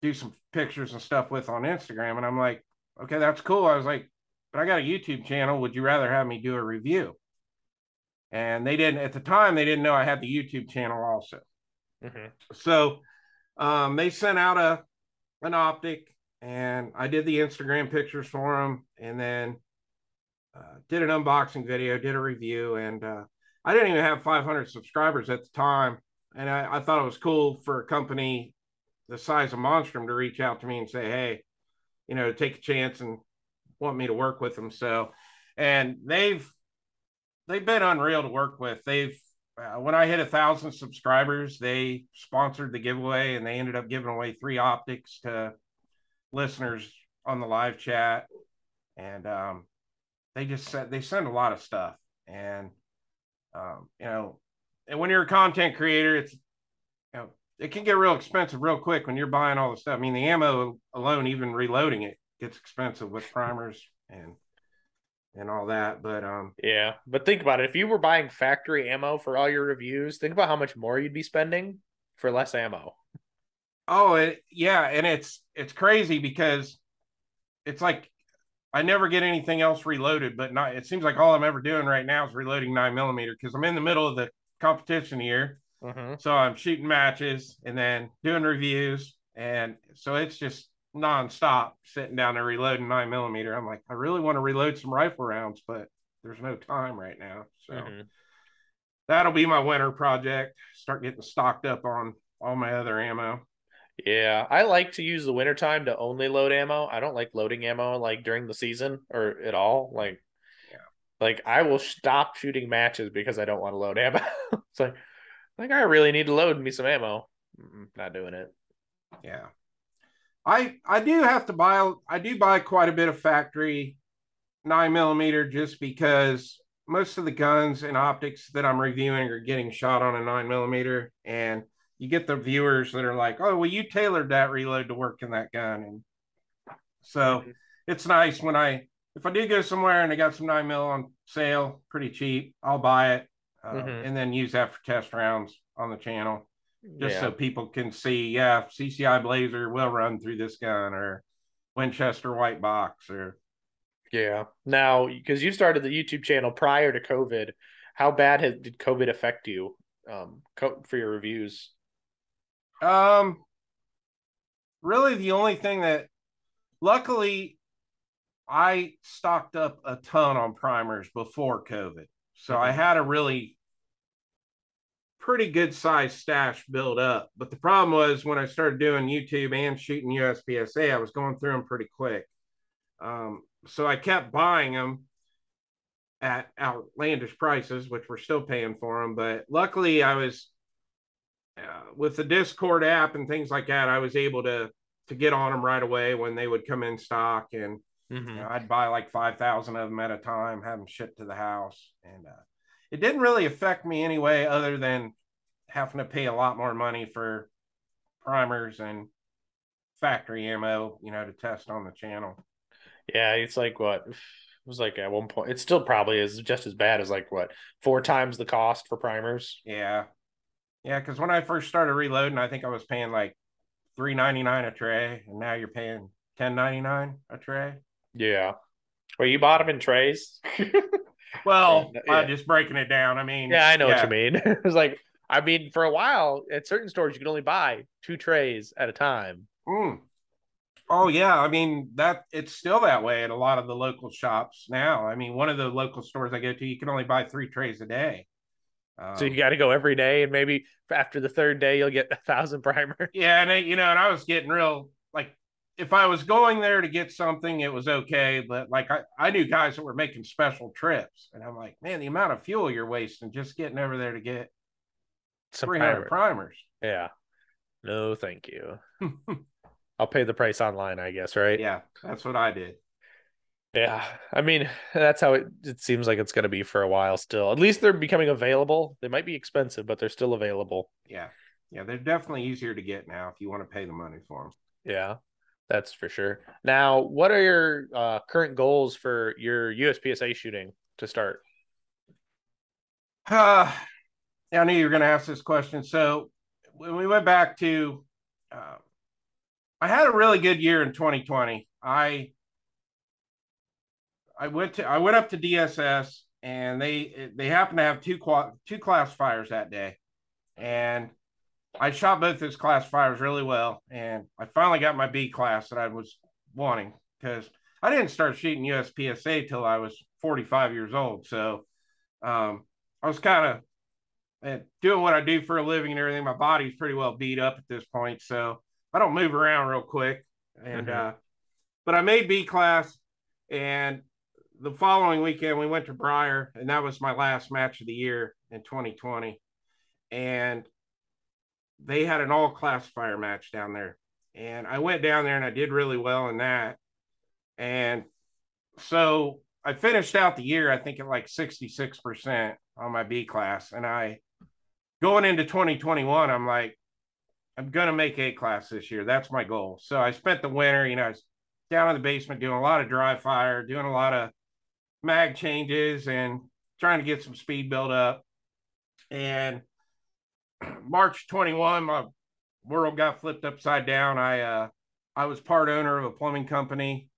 do some pictures and stuff with on Instagram." And I'm like, "Okay, that's cool." I was like, "But I got a YouTube channel. Would you rather have me do a review?" And they didn't at the time. They didn't know I had the YouTube channel also. Mm-hmm. So um, they sent out a an optic, and I did the Instagram pictures for them, and then uh, did an unboxing video, did a review, and uh, I didn't even have 500 subscribers at the time, and I, I thought it was cool for a company the size of Monstrum to reach out to me and say, "Hey, you know, take a chance and want me to work with them." So, and they've they've been unreal to work with. They've uh, when I hit a thousand subscribers, they sponsored the giveaway and they ended up giving away three optics to listeners on the live chat, and um, they just said they send a lot of stuff and um, you know, and when you're a content creator, it's you know it can get real expensive real quick when you're buying all the stuff. I mean, the ammo alone, even reloading it, gets expensive with primers and and all that. But um, yeah. But think about it: if you were buying factory ammo for all your reviews, think about how much more you'd be spending for less ammo. Oh, it, yeah, and it's it's crazy because it's like I never get anything else reloaded, but not. It seems like all I'm ever doing right now is reloading nine millimeter because I'm in the middle of the competition here. Mm-hmm. So I'm shooting matches and then doing reviews, and so it's just nonstop sitting down there reloading nine millimeter. I'm like, I really want to reload some rifle rounds, but there's no time right now. So mm-hmm. that'll be my winter project. Start getting stocked up on all my other ammo. Yeah, I like to use the wintertime to only load ammo. I don't like loading ammo like during the season or at all. Like, yeah. like I will stop shooting matches because I don't want to load ammo. it's like, like I really need to load me some ammo. Mm-mm, not doing it. Yeah, I I do have to buy. I do buy quite a bit of factory nine millimeter just because most of the guns and optics that I'm reviewing are getting shot on a nine millimeter and you get the viewers that are like, oh, well, you tailored that reload to work in that gun. And so mm-hmm. it's nice when I if I do go somewhere and they got some nine mil on sale, pretty cheap, I'll buy it uh, mm-hmm. and then use that for test rounds on the channel, just yeah. so people can see. Yeah, CCI Blazer will run through this gun, or Winchester White Box, or yeah. Now, because you started the YouTube channel prior to COVID, how bad had, did COVID affect you um, for your reviews? Um, really, the only thing that, luckily, I stocked up a ton on primers before COVID, so mm-hmm. I had a really pretty good size stash built up. But the problem was when I started doing YouTube and shooting USPSA, I was going through them pretty quick. Um, so I kept buying them at outlandish prices, which we're still paying for them. But luckily, I was uh, with the Discord app and things like that. I was able to to get on them right away when they would come in stock, and mm-hmm. you know, I'd buy like five thousand of them at a time, have them shipped to the house, and uh, it didn't really affect me anyway, other than having to pay a lot more money for primers and factory ammo, you know, to test on the channel. Yeah, it's like what it was like at one point. It still probably is just as bad as like what four times the cost for primers. Yeah, yeah. Because when I first started reloading, I think I was paying like three ninety nine a tray, and now you're paying ten ninety nine a tray. Yeah. Well, you bought them in trays. well, yeah. I'm just breaking it down. I mean, yeah, I know yeah. what you mean. it's like, I mean, for a while at certain stores, you could only buy two trays at a time. Mm. Oh yeah, I mean that it's still that way at a lot of the local shops now. I mean, one of the local stores I go to, you can only buy three trays a day. Um, so you got to go every day, and maybe after the third day, you'll get a thousand primers. Yeah, and it, you know, and I was getting real like if I was going there to get something, it was okay. But like I, I knew guys that were making special trips, and I'm like, man, the amount of fuel you're wasting just getting over there to get Some 300 primers. Yeah. No, thank you. I'll pay the price online, I guess, right? Yeah, that's what I did. Yeah, I mean that's how it, it seems like it's going to be for a while still. At least they're becoming available. They might be expensive, but they're still available. Yeah, yeah, they're definitely easier to get now if you want to pay the money for them. Yeah, that's for sure. Now, what are your uh, current goals for your USPSA shooting to start? Uh, I knew you were going to ask this question. So when we went back to uh, I had a really good year in 2020. I I went to I went up to DSS and they they happened to have two two classifiers that day, and I shot both those classifiers really well, and I finally got my B class that I was wanting because I didn't start shooting USPSA till I was 45 years old. So um, I was kind of eh, doing what I do for a living and everything. My body's pretty well beat up at this point, so I don't move around real quick. And mm-hmm. uh, but I made B class, and the following weekend we went to Briar, and that was my last match of the year in 2020. And they had an all classifier match down there, and I went down there and I did really well in that. And so I finished out the year, I think at like 66% on my B class. And I going into 2021, I'm like, I'm gonna make A class this year. That's my goal. So I spent the winter, you know, down in the basement doing a lot of dry fire, doing a lot of mag changes and trying to get some speed built up. And March 21, my world got flipped upside down. I uh I was part owner of a plumbing company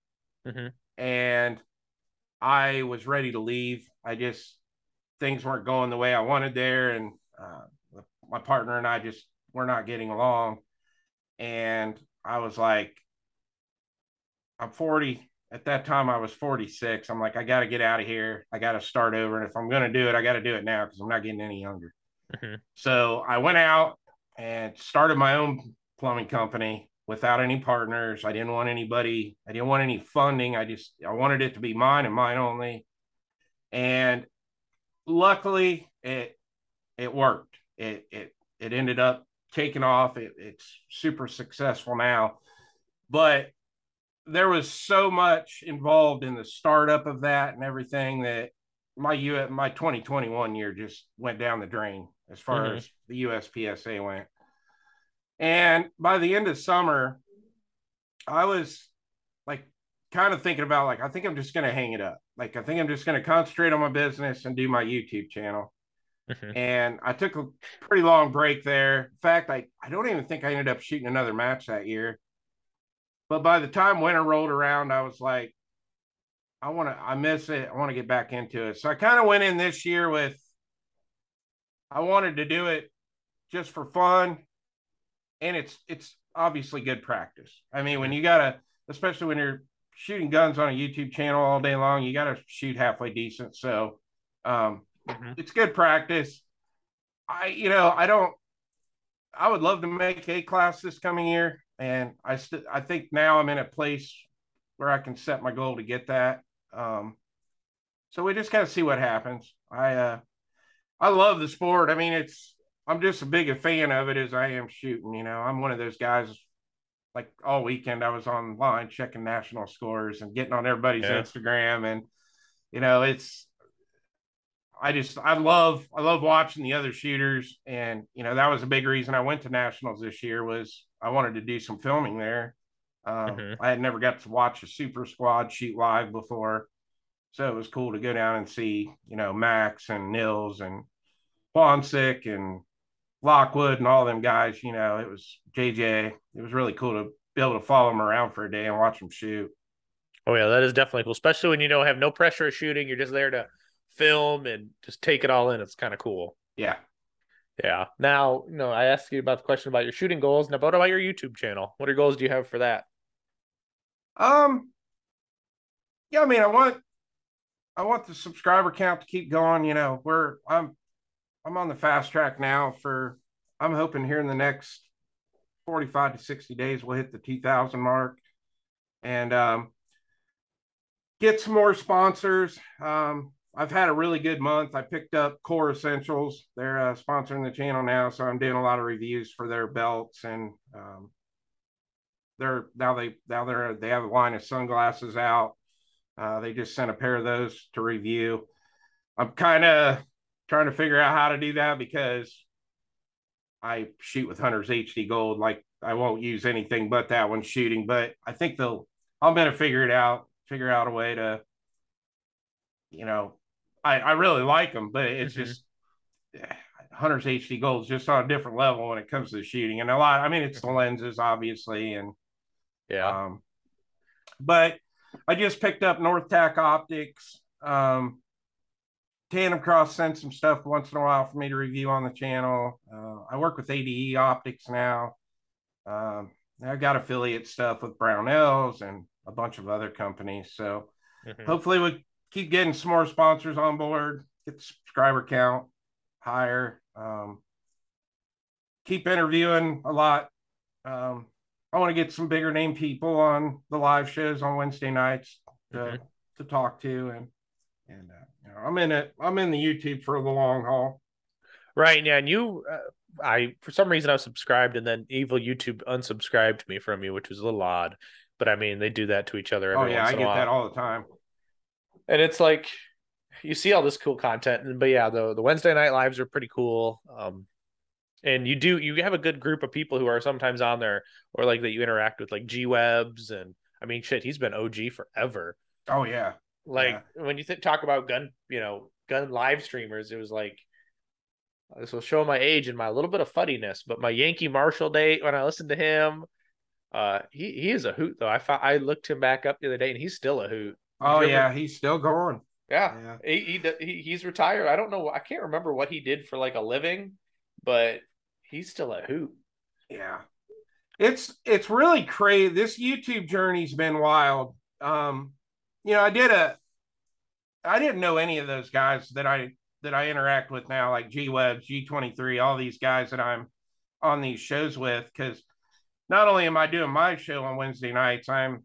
mm-hmm. and I was ready to leave. I just things weren't going the way I wanted there, and uh, my partner and I just we're not getting along. And I was like, I'm 40. At that time, I was 46. I'm like, I got to get out of here. I got to start over. And if I'm going to do it, I got to do it now because I'm not getting any younger. Mm-hmm. So I went out and started my own plumbing company without any partners. I didn't want anybody, I didn't want any funding. I just, I wanted it to be mine and mine only. And luckily, it, it worked. It, it, it ended up taking off. It, it's super successful now, but there was so much involved in the startup of that and everything that my U my 2021 year just went down the drain as far mm-hmm. as the USPSA went. And by the end of summer, I was like kind of thinking about like I think I'm just going to hang it up. Like I think I'm just going to concentrate on my business and do my YouTube channel. Mm-hmm. And I took a pretty long break there. In fact, I, I don't even think I ended up shooting another match that year. But by the time winter rolled around, I was like, I want to, I miss it. I want to get back into it. So I kind of went in this year with, I wanted to do it just for fun. And it's, it's obviously good practice. I mean, when you got to, especially when you're shooting guns on a YouTube channel all day long, you got to shoot halfway decent. So, um, mm-hmm. it's good practice. I, you know, I don't, I would love to make a class this coming year. And I still, I think now I'm in a place where I can set my goal to get that. Um, so we just got to see what happens. I, uh, I love the sport. I mean, it's, I'm just as big a fan of it as I am shooting. You know, I'm one of those guys like all weekend I was online checking national scores and getting on everybody's yeah. Instagram and you know it's I just I love I love watching the other shooters and you know that was a big reason I went to nationals this year was I wanted to do some filming there. Um, mm-hmm. I had never got to watch a super squad shoot live before, so it was cool to go down and see you know Max and Nils and Ponsick and Lockwood and all them guys, you know, it was JJ. It was really cool to be able to follow them around for a day and watch them shoot. Oh yeah, that is definitely cool, especially when you know have no pressure of shooting. You're just there to film and just take it all in. It's kind of cool. Yeah. Yeah. Now, you know, I asked you about the question about your shooting goals. Now, what about your YouTube channel? What are goals do you have for that? Um, yeah, I mean, I want, I want the subscriber count to keep going. You know, we're I'm I'm on the fast track now for I'm hoping here in the next 45 to 60 days we'll hit the 2000 mark and um, get some more sponsors. Um, I've had a really good month. I picked up Core Essentials. They're uh, sponsoring the channel now, so I'm doing a lot of reviews for their belts and um, they're now they now they're they have a line of sunglasses out. Uh, they just sent a pair of those to review. I'm kind of trying to figure out how to do that because I shoot with Hunter's HD Gold. Like I won't use anything but that one shooting, but I think they'll. I'm gonna figure it out. Figure out a way to, you know, I I really like them, but it's mm-hmm. just Hunter's HD Gold is just on a different level when it comes to shooting, and a lot. I mean, it's the lenses, obviously, and yeah. Um, but I just picked up North Tac Optics. Um, TandemKross sends some stuff once in a while for me to review on the channel. Uh, I work with ADE Optics now. Um, I've got affiliate stuff with Brownells and a bunch of other companies. So mm-hmm. hopefully we keep getting some more sponsors on board, get the subscriber count higher, um, keep interviewing a lot. Um, I want to get some bigger name people on the live shows on Wednesday nights to, mm-hmm. to talk to and and uh, you know, I'm in it. I'm in the YouTube for the long haul. Right. Yeah. And you, uh, I, for some reason, I was subscribed and then evil YouTube unsubscribed me from you, which was a little odd. But I mean, they do that to each other. oh, yeah. I get that all the time. And it's like, you see all this cool content. And but yeah, the, the Wednesday night lives are pretty cool. Um, and you do, you have a good group of people who are sometimes on there or like that you interact with, like G Webs. And I mean, shit, he's been OG forever. Oh, yeah. Like yeah. when you th- talk about gun, you know, gun live streamers, it was like this will show my age and my little bit of fuddiness. But my Yankee Marshal date when I listened to him, uh, he he is a hoot though. I I looked him back up the other day and he's still a hoot. Oh yeah, he's still going. Yeah, yeah. He, he he's retired. I don't know. I can't remember what he did for like a living, but he's still a hoot. Yeah, it's it's really crazy. This YouTube journey's been wild. Um, you know, I did a, I didn't know any of those guys that I that I interact with now, like G Web, G twenty three, all these guys that I'm on these shows with, because not only am I doing my show on Wednesday nights, I'm,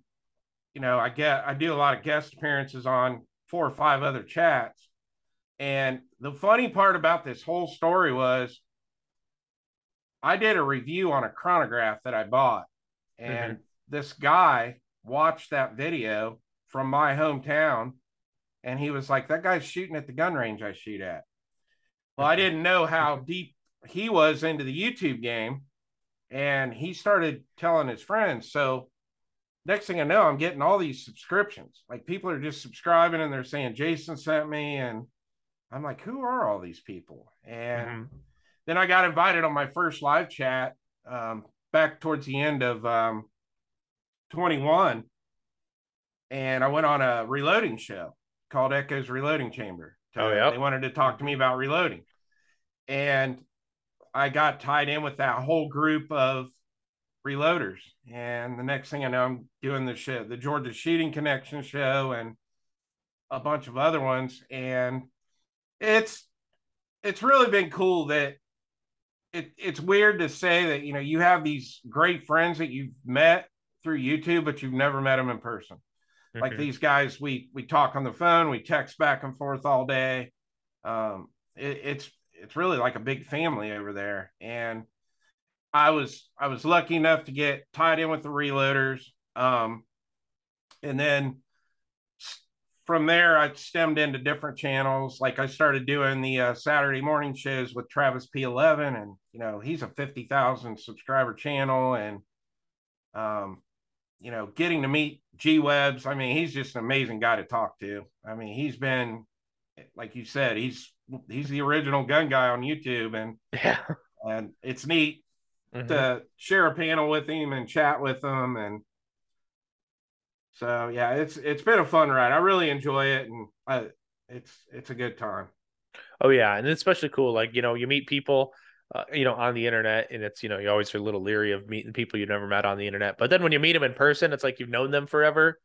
you know, I get I do a lot of guest appearances on four or five other chats. And the funny part about this whole story was I did a review on a chronograph that I bought, and mm-hmm. this guy watched that video from my hometown. And he was like, that guy's shooting at the gun range I shoot at. Well, I didn't know how deep he was into the YouTube game. And he started telling his friends. So next thing I know, I'm getting all these subscriptions. Like people are just subscribing and they're saying Jason sent me, and I'm like, who are all these people? And mm-hmm. then I got invited on my first live chat um, back towards the end of um, 21, and I went on a reloading show called Echoes Reloading Chamber. oh yeah, they wanted to talk to me about reloading, and I got tied in with that whole group of reloaders. And the next thing I know, I'm doing the show, the Georgia Shooting Connection show, and a bunch of other ones. And it's it's really been cool that it, it's weird to say that you know you have these great friends that you've met through YouTube, but you've never met them in person. Mm-hmm. Like these guys, we we talk on the phone, we text back and forth all day. Um, it, it's it's really like a big family over there, and I was I was lucky enough to get tied in with the reloaders. Um, and then from there, I stemmed into different channels. Like I started doing the uh, Saturday morning shows with Travis P11, and you know he's a fifty thousand subscriber channel, and um, you know getting to meet G Webs. I mean, he's just an amazing guy to talk to. I mean, he's been like you said, he's he's the original gun guy on YouTube, and yeah, and it's neat mm-hmm. to share a panel with him and chat with him and so yeah it's it's been a fun ride. I really enjoy it and I, it's it's a good time. Oh yeah and it's especially cool like you know you meet people uh, you know on the internet and it's you know you always are a little leery of meeting people you've never met on the internet but then when you meet them in person it's like you've known them forever.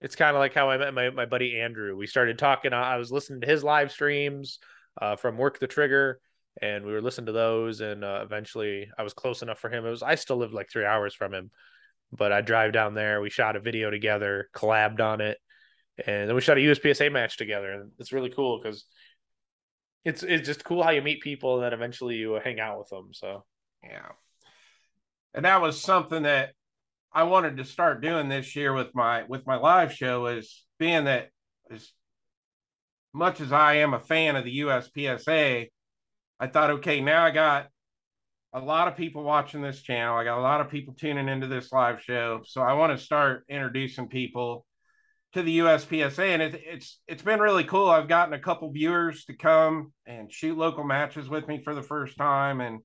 It's kind of like how i met my, my buddy andrew. We started talking i was listening to his live streams uh, from work the trigger and we were listening to those and uh, eventually i was close enough for him it was i still lived like three hours from him but i drive down there we shot a video together collabed on it and then we shot a uspsa match together and it's really cool because it's it's just cool how you meet people and then eventually you hang out with them so. Yeah. And that was something that i wanted to start doing this year with my with my live show is being that as much as i am a fan of the uspsa I thought, okay, now I got a lot of people watching this channel. I got a lot of people tuning into this live show. So I want to start introducing people to the USPSA, and it, it's it's been really cool. I've gotten a couple viewers to come and shoot local matches with me for the first time, and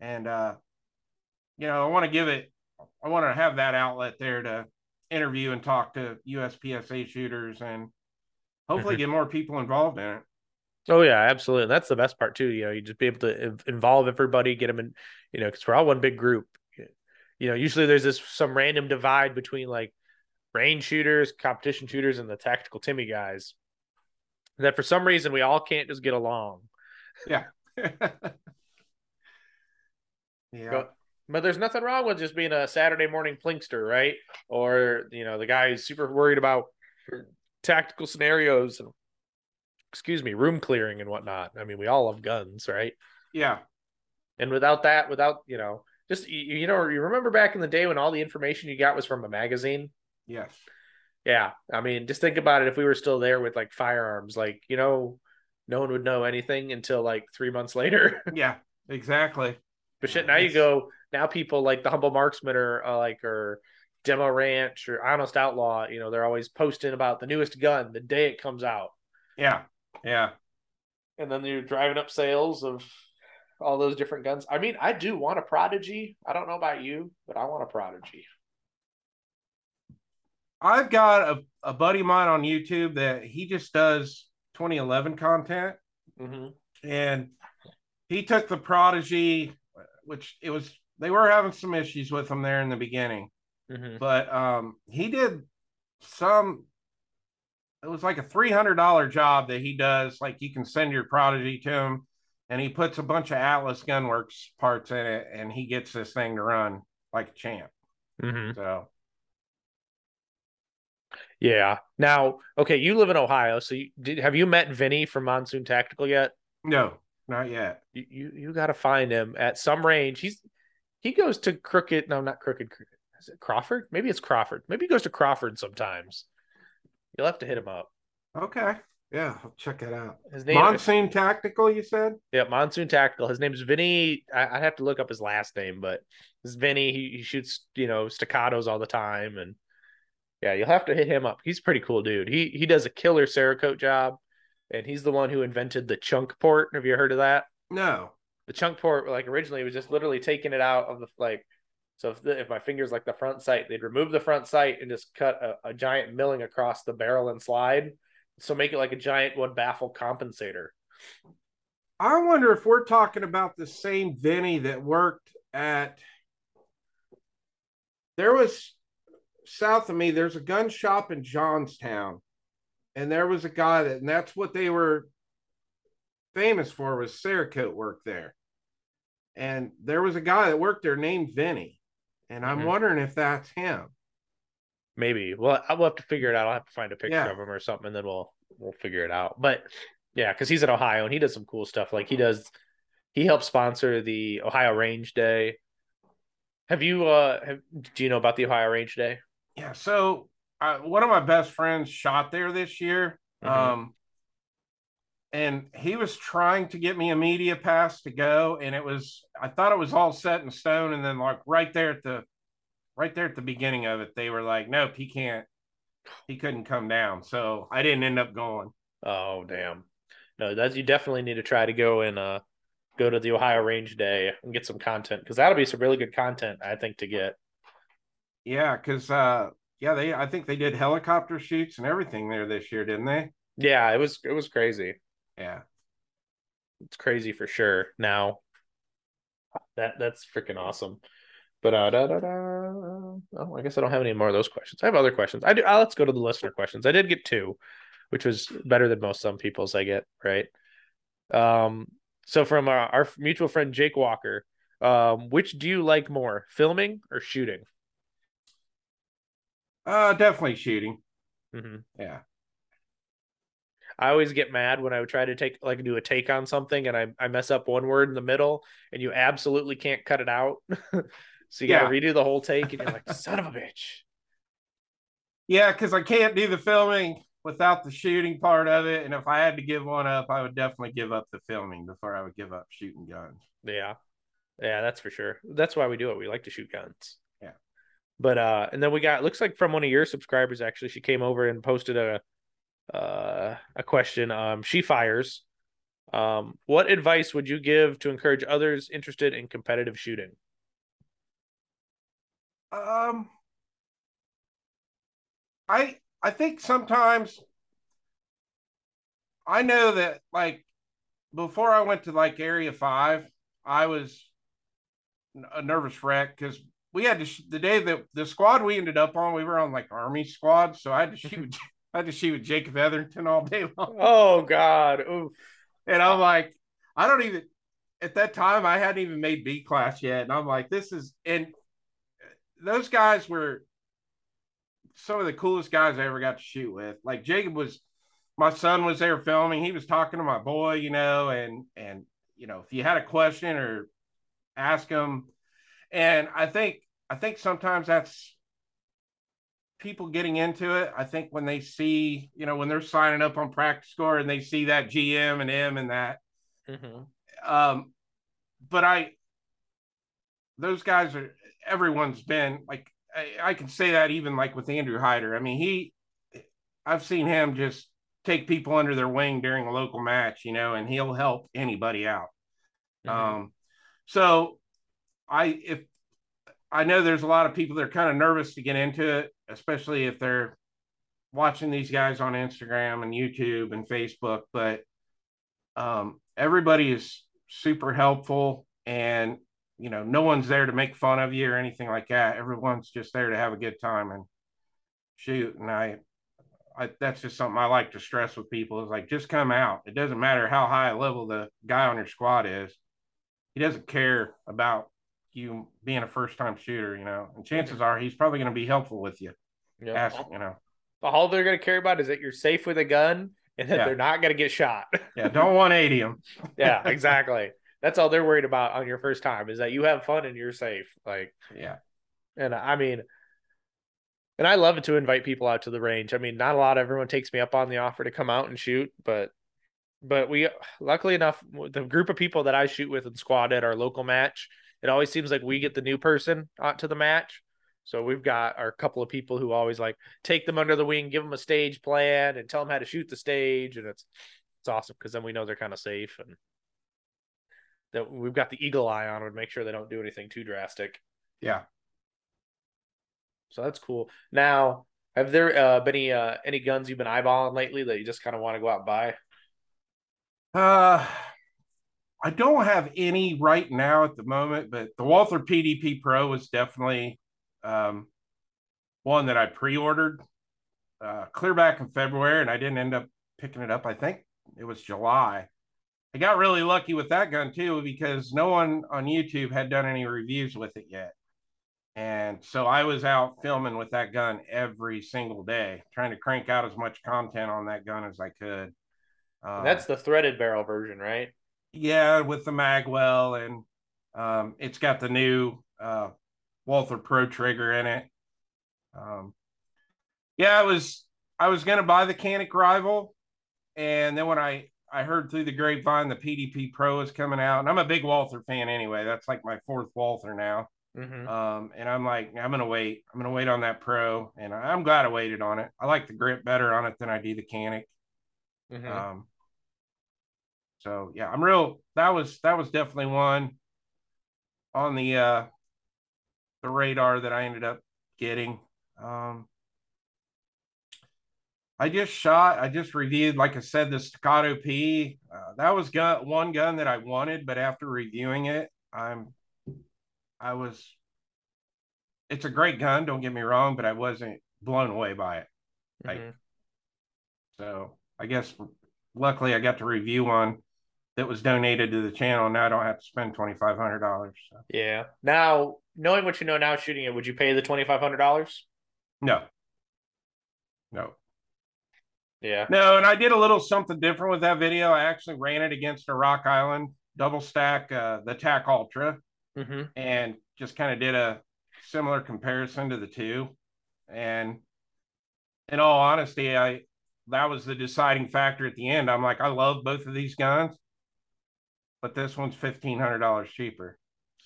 and uh, you know, I want to give it. I want to have that outlet there to interview and talk to USPSA shooters, and hopefully get more people involved in it. Oh yeah, absolutely. And that's the best part too. You know, you just be able to involve everybody, get them in. You know, because we're all one big group. You know, usually there's this some random divide between like range shooters, competition shooters, and the tactical Timmy guys. That for some reason we all can't just get along. Yeah. yeah. But, but there's nothing wrong with just being a Saturday morning plinkster, right? Or you know, the guy who's super worried about tactical scenarios and excuse me, room clearing and whatnot. I mean, we all have guns, right? Yeah. And without that, without you know, just you, you know, you remember back in the day when all the information you got was from a magazine. Yes. Yeah, I mean, just think about it. If we were still there with like firearms, like you know, no one would know anything until like three months later. yeah, exactly. But shit, now you go. Now people like the humble marksman or uh, like or demo ranch or honest outlaw. You know, they're always posting about the newest gun the day it comes out. Yeah, yeah. And then you're driving up sales of all those different guns. I mean, I do want a Prodigy. I don't know about you, but I want a Prodigy. I've got a, a buddy of mine on YouTube that he just does 2011 content. Mm-hmm. And he took the Prodigy, which it was, they were having some issues with them there in the beginning. Mm-hmm. But um, he did some it was like a three hundred dollar job that he does. Like you can send your prodigy to him, and he puts a bunch of Atlas Gunworks parts in it, and he gets this thing to run like a champ. Mm-hmm. So, yeah. Now, okay, you live in Ohio, so you, did have you met Vinny from Monsoon Tactical yet? No, not yet. You you, you got to find him at some range. He's he goes to Crooked. No, not Crooked. Is it Crawford? Maybe it's Crawford. Maybe he goes to Crawford sometimes. You'll have to hit him up. Okay. Yeah, I'll check it out. His name Monsoon Tactical, you said? Yeah, Monsoon Tactical. His name's Vinny. I, would have to look up his last name, but it's Vinny. He, he shoots, you know, staccatos all the time, and yeah, you'll have to hit him up. He's pretty cool dude. He he does a killer Cerakote job, and he's the one who invented the chunk port. Have you heard of that? No. The chunk port, like originally, was just literally taking it out of the like. So if the, if my finger's like the front sight, they'd remove the front sight and just cut a, a giant milling across the barrel and slide so make it like a giant one baffle compensator. I wonder if we're talking about the same Vinny that worked at. There was south of me. There's a gun shop in Johnstown, and there was a guy that, and that's what they were famous for was Cerakote work there. And there was a guy that worked there named Vinny, and I'm mm-hmm. wondering if that's him. Maybe. Well, I'll have to figure it out. I'll have to find a picture yeah. of him or something, and then we'll we'll figure it out. But yeah, because he's in Ohio and he does some cool stuff. Like he does, he helps sponsor the Ohio Range Day. Have you uh have, do you know about the Ohio Range Day? Yeah, so uh, one of my best friends shot there this year. Mm-hmm. Um and he was trying to get me a media pass to go and it was i thought it was all set in stone and then like right there at the right there at the beginning of it, they were like, nope, he can't, he couldn't come down. So I didn't end up going. Oh, damn. No, that's, you definitely need to try to go and, uh, go to the Ohio Range Day and get some content because that'll be some really good content, I think, to get. Yeah, because uh yeah, they I think they did helicopter shoots and everything there this year, didn't they? Yeah, it was it was crazy. Yeah. It's crazy for sure. Now that that's freaking awesome. But uh, da, da, da. Oh, I guess I don't have any more of those questions. I have other questions. I do. Uh, let's go to the listener questions. I did get two, which was better than most some people's I get. Right. Um. So from our, our mutual friend Jake Walker, um, which do you like more, filming or shooting? Uh, definitely shooting. Mm-hmm. Yeah. I always get mad when I would try to take like do a take on something and I, I mess up one word in the middle and you absolutely can't cut it out. So you yeah. gotta redo the whole take, and you're like, son of a bitch. Yeah, because I can't do the filming without the shooting part of it. And if I had to give one up, I would definitely give up the filming before I would give up shooting guns. Yeah. Yeah, that's for sure. That's why we do it. We like to shoot guns. Yeah. But uh and then we got looks like from one of your subscribers actually, she came over and posted a uh a question. Um she fires. Um, what advice would you give to encourage others interested in competitive shooting? Um, I I think sometimes I know that like before I went to like Area Five, I was a nervous wreck because we had to sh- the day that the squad we ended up on, we were on like Army squad, so I had to shoot. I just to shoot with Jacob Etherington all day long. Oh God! Oof. And I'm like, I don't even. At that time, I hadn't even made B class yet, and I'm like, this is and those guys were some of the coolest guys I ever got to shoot with. Like Jacob was, my son was there filming. He was talking to my boy, you know, and and you know, if you had a question or ask him, and I think I think sometimes that's people getting into it. I think when they see, you know, when they're signing up on PractiScore and they see that GM and M and that. Mm-hmm. Um, but I, those guys are everyone's been like I, I can say that even like with Andrew Hyder. I mean, he I've seen him just take people under their wing during a local match, you know, and he'll help anybody out. Mm-hmm. Um, so I if I know there's a lot of people that are kind of nervous to get into it, especially if they're watching these guys on Instagram and YouTube and Facebook, but um, everybody is super helpful and you know, no one's there to make fun of you or anything like that. Everyone's just there to have a good time and shoot. And I, I that's just something I like to stress with people is like just come out. It doesn't matter how high a level the guy on your squad is. He doesn't care about you being a first time shooter, you know. And chances are he's probably going to be helpful with you. Yeah. Ask, you know. All they're going to care about is that you're safe with a gun and that yeah. they're not going to get shot. yeah, don't 180 them. yeah, exactly that's all they're worried about on your first time is that you have fun and you're safe. Like, yeah. And I mean, And I love it to invite people out to the range. I mean, not a lot of everyone takes me up on the offer to come out and shoot, but but we luckily enough the group of people that I shoot with and squad at our local match, it always seems like we get the new person out to the match. So we've got our couple of people who always like take them under the wing, give them a stage plan, and tell them how to shoot the stage, and it's it's awesome because then we know they're kind of safe and that we've got the eagle eye on them to make sure they don't do anything too drastic. Yeah. So that's cool. Now, have there uh, been any uh, any guns you've been eyeballing lately that you just kind of want to go out and buy? Uh, I don't have any right now at the moment, but the Walther PDP Pro is definitely um, one that I pre-ordered uh, clear back in February, and I didn't end up picking it up. I think it was July. I got really lucky with that gun too because no one on YouTube had done any reviews with it yet. And so I was out filming with that gun every single day, trying to crank out as much content on that gun as I could. Um, that's the threaded barrel version, right? Yeah, with the magwell, and um, it's got the new uh, Walther Pro trigger in it. Um, yeah, I was I was gonna buy the Canik Rival, and then when I I heard through the grapevine the PDP Pro is coming out, and I'm a big Walther fan anyway. That's like my fourth Walther now. Mm-hmm. Um, and I'm like, I'm gonna wait. I'm gonna wait on that Pro, and I'm glad I waited on it. I like the grip better on it than I do the Canik. Mm-hmm. Um, so yeah, I'm real. That was that was definitely one on the uh the radar that I ended up getting. Um, I just shot. I just reviewed, like I said, the Staccato P. Uh, that was gun one gun that I wanted, but after reviewing it, I'm I was it's a great gun, don't get me wrong, but I wasn't blown away by it. mm-hmm. so I guess luckily I got to review one that was donated to the channel. Now I don't have to spend twenty five hundred dollars. So. Yeah. Now knowing what you know now shooting it, would you pay the twenty five hundred dollars? No. No. Yeah. No, and I did a little something different with that video. I actually ran it against a Rock Island double stack, uh, the TAC Ultra mm-hmm. and just kind of did a similar comparison to the two. And in all honesty, I that was the deciding factor at the end. I'm like, I love both of these guns, but this one's fifteen hundred dollars cheaper.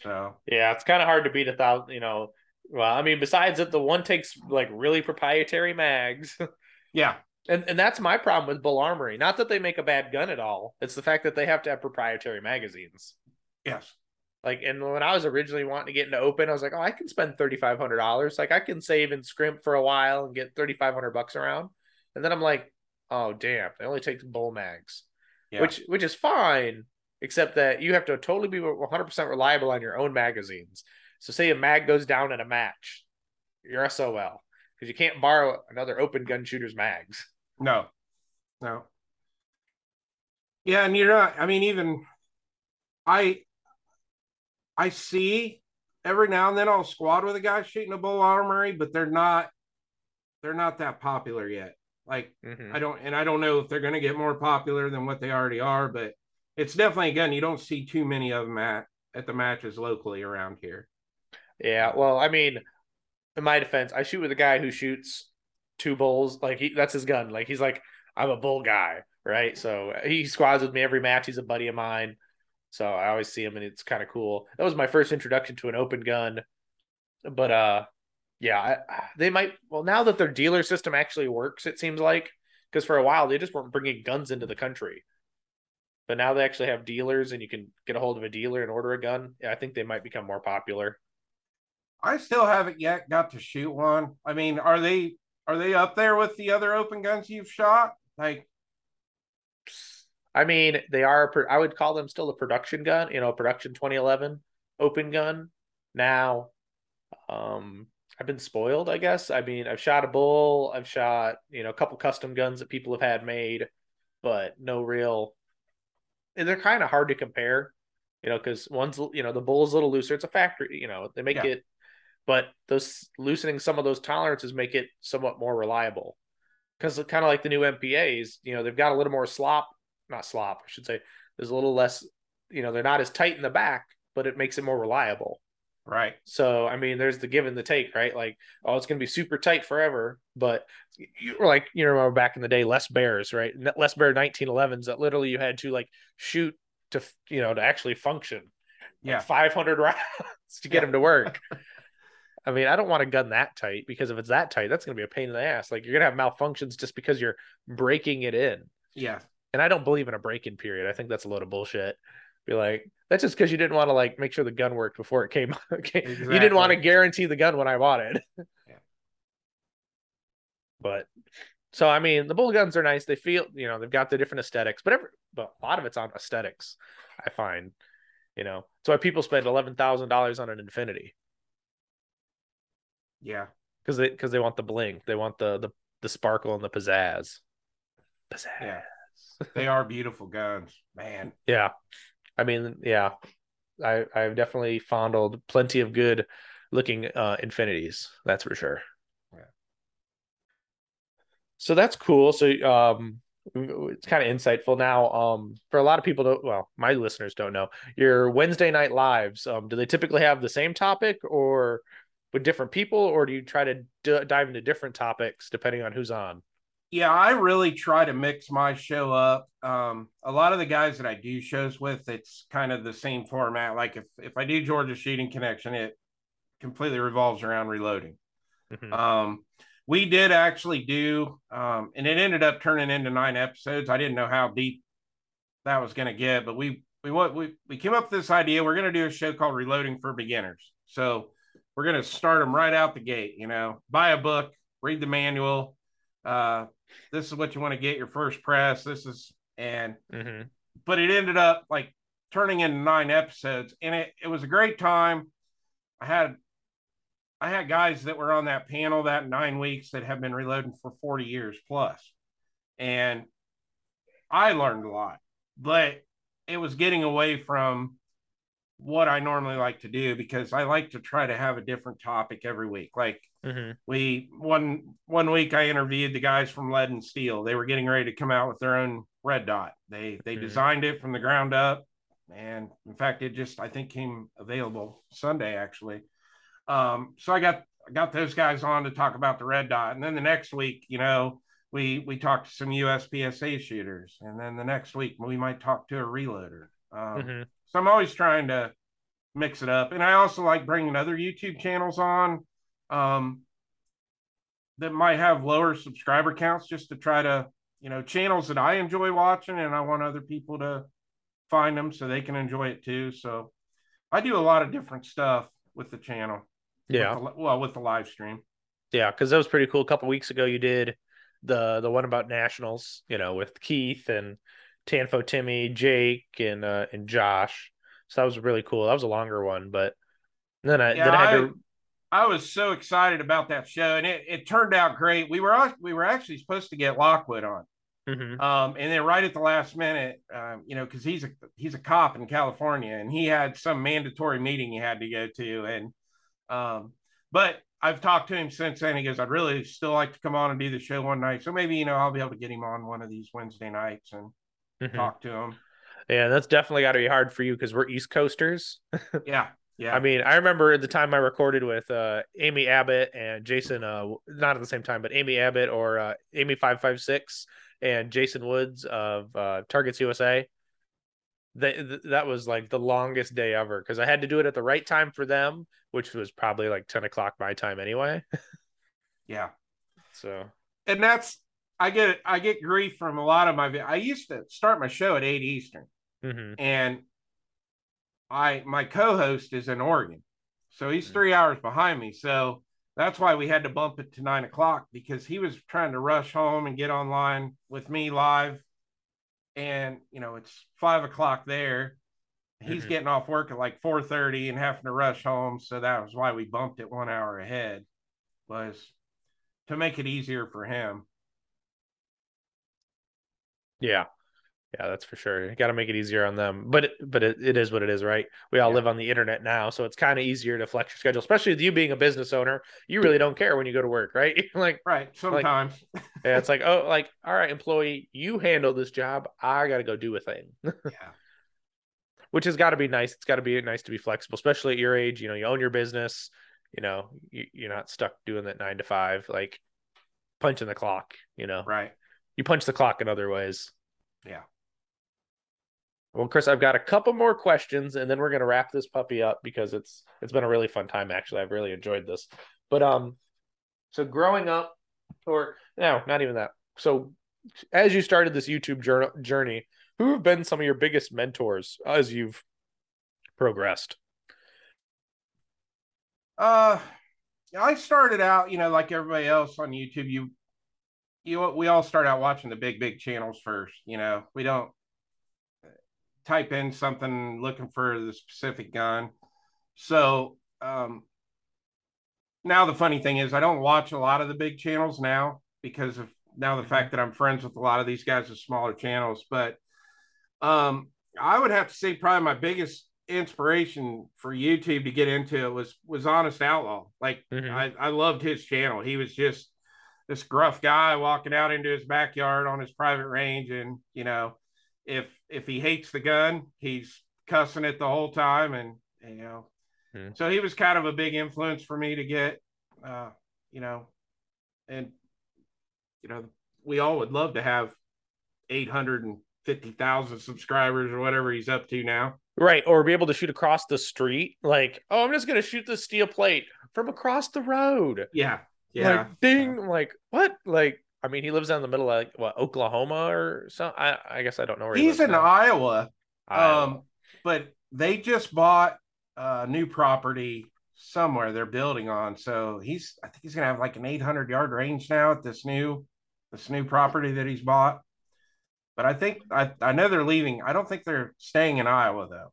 So yeah, it's kind of hard to beat a thousand. You know, well, I mean, besides that, the one takes like really proprietary mags. yeah, and and that's my problem with Bul Armory. Not that they make a bad gun at all. It's the fact that they have to have proprietary magazines. Yes. Like, and when I was originally wanting to get into open, I was like, oh, I can spend thirty five hundred dollars. Like, I can save and scrimp for a while and get thirty five hundred bucks around. And then I'm like, oh damn, they only take bull mags, yeah. which which is fine, except that you have to totally be one hundred percent reliable on your own magazines. So, say a mag goes down in a match, you're SOL because you can't borrow another open gun shooter's mags. No, no. Yeah, and you're not. I mean, even I I see every now and then I'll squad with a guy shooting a bul armory, but they're not they're not that popular yet. Like mm-hmm. I don't and I don't know if they're gonna get more popular than what they already are, but it's definitely a gun you don't see too many of them at at the matches locally around here. Yeah, well, I mean, in my defense, I shoot with a guy who shoots two bulls. Like he, that's his gun. Like he's like, I'm a bull guy, right? So he squads with me every match. He's a buddy of mine. So I always see him and it's kind of cool. That was my first introduction to an open gun. But uh yeah, I, they might well now that their dealer system actually works it seems like because for a while they just weren't bringing guns into the country. But now they actually have dealers and you can get a hold of a dealer and order a gun. I think they might become more popular. I still haven't yet got to shoot one. I mean, are they are they up there with the other open guns you've shot? Like I mean, they are. I would call them still a production gun. You know, production 2011 open gun. Now, um, I've been spoiled. I guess. I mean, I've shot a bull. I've shot you know a couple custom guns that people have had made, but no real. They're kind of hard to compare, you know, because one's you know the bull is a little looser. It's a factory. You know, they make yeah. it, but those loosening some of those tolerances make it somewhat more reliable. Because kind of like the new MPAs, you know, they've got a little more slop not slop, I should say. There's a little less, you know, they're not as tight in the back, but it makes it more reliable. Right. So I mean, there's the give and the take, right? Like, oh, it's gonna be super tight forever, but you were like, you remember back in the day, Les Baers, right? Les Baer 1911s that literally you had to like shoot to, you know, to actually function. Yeah. Like 500 rounds to get Yeah. them to work. I mean, I don't want a gun that tight because if it's that tight, that's gonna be a pain in the ass. Like you're gonna have malfunctions just because you're breaking it in. Yeah. And I don't believe in a break-in period. I think that's a load of bullshit. Be like, that's just because you didn't want to like make sure the gun worked before it came. okay. You didn't want to guarantee the gun when I bought it. Yeah. But so I mean, the bull guns are nice. They feel, you know, they've got the different aesthetics, but every, but a lot of it's on aesthetics. I find, you know, that's why people spend eleven thousand dollars on an Infinity Yeah. because they because they want the bling, they want the the the sparkle and the pizzazz. Pizzazz. Yeah. They are beautiful guns, man. Yeah. I mean, yeah. I I've definitely fondled plenty of good looking uh infinities, that's for sure. Yeah. So that's cool. So um it's kind of insightful now. Um for a lot of people don't well, my listeners don't know. Your Wednesday night lives, um do they typically have the same topic or with different people or do you try to d- dive into different topics depending on who's on? Yeah, I really try to mix my show up. Um, a lot of the guys that I do shows with, it's kind of the same format. Like if if I do Georgia Shooting Connection, it completely revolves around reloading. Mhm. Um, we did actually do, um, and it ended up turning into nine episodes. I didn't know how deep that was going to get, but we we what we we came up with this idea. We're going to do a show called Reloading for Beginners. So we're going to start them right out the gate. You know, buy a book, read the manual. Uh, this is what you want to get your first press. This is and Mhm. but it ended up like turning into nine episodes and it, it was a great time i had i had guys that were on that panel that nine weeks that have been reloading for 40 years plus and i learned a lot but it was getting away from what i normally like to do because i like to try to have a different topic every week like Mhm. we one one week I interviewed the guys from Lead and Steel. They were getting ready to come out with their own red dot. They they Mhm. designed it from the ground up, and in fact, it just I think came available Sunday actually. Um, so I got I got those guys on to talk about the red dot, and then the next week, you know, we we talked to some USPSA shooters, and then the next week we might talk to a reloader. Um, Mhm. so I'm always trying to mix it up. And I also like bringing other YouTube channels on um, that might have lower subscriber counts just to try to, you know, channels that I enjoy watching and I want other people to find them so they can enjoy it too. So I do a lot of different stuff with the channel. with Yeah. the- well, with the live stream. Yeah, because that was pretty cool. A couple weeks ago, you did the the one about nationals, you know, with Keith and Tanfo, Timmy, Jake, and uh, and Josh. So that was really cool. That was a longer one, but then I Yeah, then I had I- to. I was so excited about that show and it, it turned out great. We were we were actually supposed to get Lockwood on. Mhm. Um, and then right at the last minute, um, you know, because he's a he's a cop in California, and he had some mandatory meeting he had to go to, and um, but I've talked to him since then. He goes, I'd really still like to come on and do the show one night, so maybe you know I'll be able to get him on one of these Wednesday nights and Mhm. talk to him. Yeah, that's definitely got to be hard for you because we're East Coasters. Yeah, yeah, I mean, I remember the time I recorded with uh, Amy Abbott and Jason, uh, not at the same time, but Amy Abbott or uh, Amy five five six and Jason Woods of uh, Targets USA. They, th- that was like the longest day ever because I had to do it at the right time for them, which was probably like ten o'clock my time anyway. yeah. So And that's I get I get grief from a lot of my. I used to start my show at eight Eastern. mhm. and I my co-host is in Oregon, so he's Mhm. three hours behind me. So that's why we had to bump it to nine o'clock because he was trying to rush home and get online with me live, and you know it's five o'clock there. He's Mhm. getting off work at like four thirty and having to rush home, so that was why we bumped it one hour ahead, was to make it easier for him. yeah, yeah, that's for sure. Got to make it easier on them, but it, but it, it is what it is, right? We all Yeah. live on the internet now, so it's kind of easier to flex your schedule, especially with you being a business owner. You really don't care when you go to work, right? Like, Right. Sometimes. yeah, it's like, oh, like, all right, employee, you handle this job. I got to go do a thing. yeah. which has got to be nice. It's got to be nice to be flexible, especially at your age. You know, you own your business. You know, you, you're not stuck doing that nine to five, like punching the clock. You know, Right. you punch the clock in other ways. Yeah. Well, Chris, I've got a couple more questions, and then we're gonna wrap this puppy up because it's it's been a really fun time. Actually, I've really enjoyed this. But um, so growing up, or no, not even that. So as you started this YouTube journey, who have been some of your biggest mentors as you've progressed? Uh, I started out, you know, like everybody else on YouTube. You, you, we all start out watching the big, big channels first. You know, we don't type in something looking for the specific gun. So, um, now the funny thing is, I don't watch a lot of the big channels now because of now the fact that I'm friends with a lot of these guys with smaller channels. But, um, I would have to say probably my biggest inspiration for YouTube to get into it was was Honest Outlaw. Like Mhm. I, I loved his channel. He was just this gruff guy walking out into his backyard on his private range, and you know, if if he hates the gun, he's cussing it the whole time, and you know, Mhm. so he was kind of a big influence for me to get, uh, you know, and you know, we all would love to have eight hundred and fifty thousand subscribers or whatever he's up to now. Right, or be able to shoot across the street, like, oh, I'm just gonna shoot the steel plate from across the road. Yeah, yeah. Like, ding, I'm like, what? Like, I mean, he lives down in the middle of what Oklahoma or something. I, I guess I don't know where he he's in. Iowa. Iowa. Um, but they just bought a new property somewhere they're building on. So he's I think he's gonna have like an 800 yard range now at this new this new property that he's bought. But I think I, I know they're leaving. I don't think they're staying in Iowa though.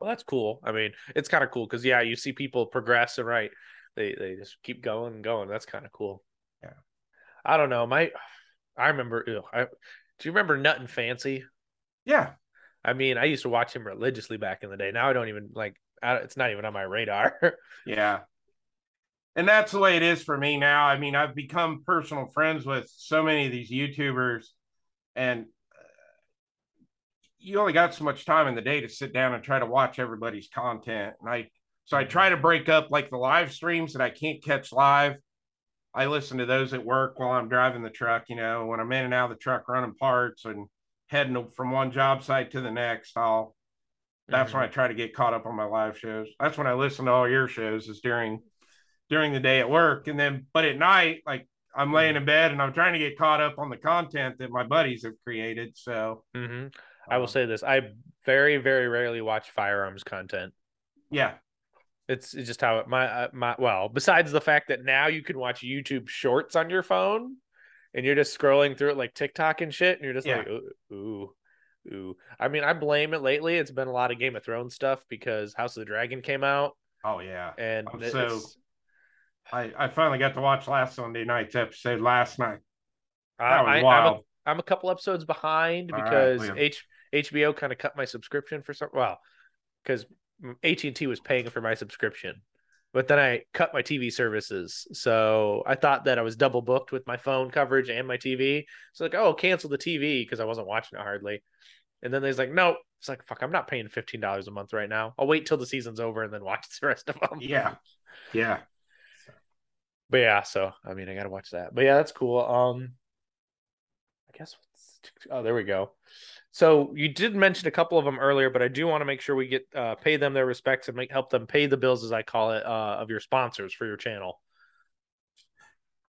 Well, that's cool. I mean, it's kind of cool because yeah, you see people progress and right, they they just keep going and going. That's kind of cool. I don't know. My, I remember. Ew, I do you remember Nutnfancy? Yeah. I mean, I used to watch him religiously back in the day. Now I don't even like. I, it's not even on my radar. Yeah. And that's the way it is for me now. I mean, I've become personal friends with so many of these YouTubers, and uh, you only got so much time in the day to sit down and try to watch everybody's content. And I, so I try to break up like the live streams that I can't catch live. I listen to those at work while I'm driving the truck, you know, when I'm in and out of the truck running parts and heading from one job site to the next. I'll, that's when I try to get caught up on my live shows. That's when I listen to all your shows is during during the day at work. And then but at night, like I'm laying in bed and I'm trying to get caught up on the content that my buddies have created. So hmm I will um, say this: I very, very rarely watch firearms content. yeah. It's, it's just how it, my uh, my well. Besides the fact that now you can watch YouTube Shorts on your phone, and you're just scrolling through it like TikTok and shit, and you're just Yeah. like, ooh, ooh, ooh. I mean, I blame it lately. It's been a lot of Game of Thrones stuff because House of the Dragon came out, Oh yeah. and it- so- I, I finally got to watch last Sunday night's episode last night. That was I, I'm, a, wild. I'm a couple episodes behind All right, because Liam. H, HBO kind of cut my subscription for some. Well, because AT and T was paying for my subscription, but then I cut my TV services. So I thought that I was double booked with my phone coverage and my TV. So like, oh, cancel the TV because I wasn't watching it hardly. And then there's like, nope. It's like, fuck, I'm not paying fifteen dollars a month right now. I'll wait till the season's over and then watch the rest of them. Yeah. Yeah. But yeah, so I mean, I gotta watch that. But yeah, that's cool. Um, I guess. Oh, there we go. So you did mention a couple of them earlier, but I do want to make sure we get uh, pay them their respects and make help them pay the bills, as I call it, uh, of your sponsors for your channel.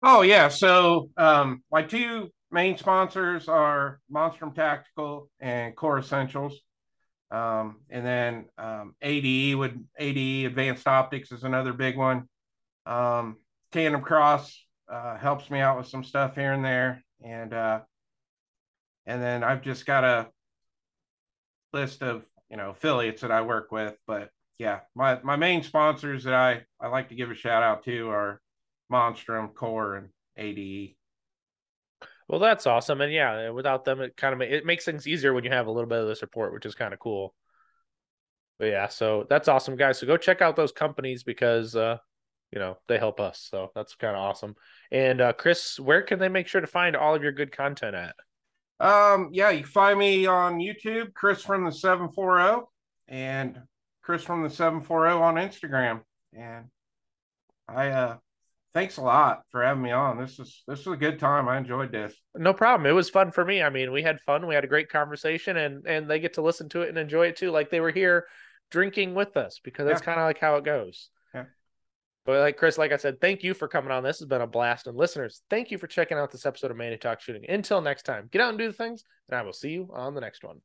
Oh yeah. So um my two main sponsors are Monstrum Tactical and Core Essentials. Um, and then um, ADE would ADE Advanced Optics is another big one. Um, TandemKross uh, helps me out with some stuff here and there, and uh, and then I've just got a list of you know affiliates that I work with. But yeah, my my main sponsors that I I like to give a shout out to are Monstrum, Core, and ADE. Well, that's awesome, and yeah, without them, it kind of it makes things easier when you have a little bit of the support, which is kind of cool. But yeah, so that's awesome, guys. So go check out those companies because uh, you know they help us. So that's kind of awesome. And uh, Chris, where can they make sure to find all of your good content at? Um, yeah, you can find me on YouTube, Chris from the 740, and Chris from the 740 on Instagram. And I uh thanks a lot for having me on. This is this was a good time. I enjoyed this. No problem. It was fun for me. I mean, we had fun. We had a great conversation and and they get to listen to it and enjoy it too. Like they were here drinking with us because that's yeah. kind of like how it goes. But like Chris, like I said, thank you for coming on. This has been a blast. And listeners, thank you for checking out this episode of Manny Talk Shooting. Until next time, get out and do the things, and I will see you on the next one.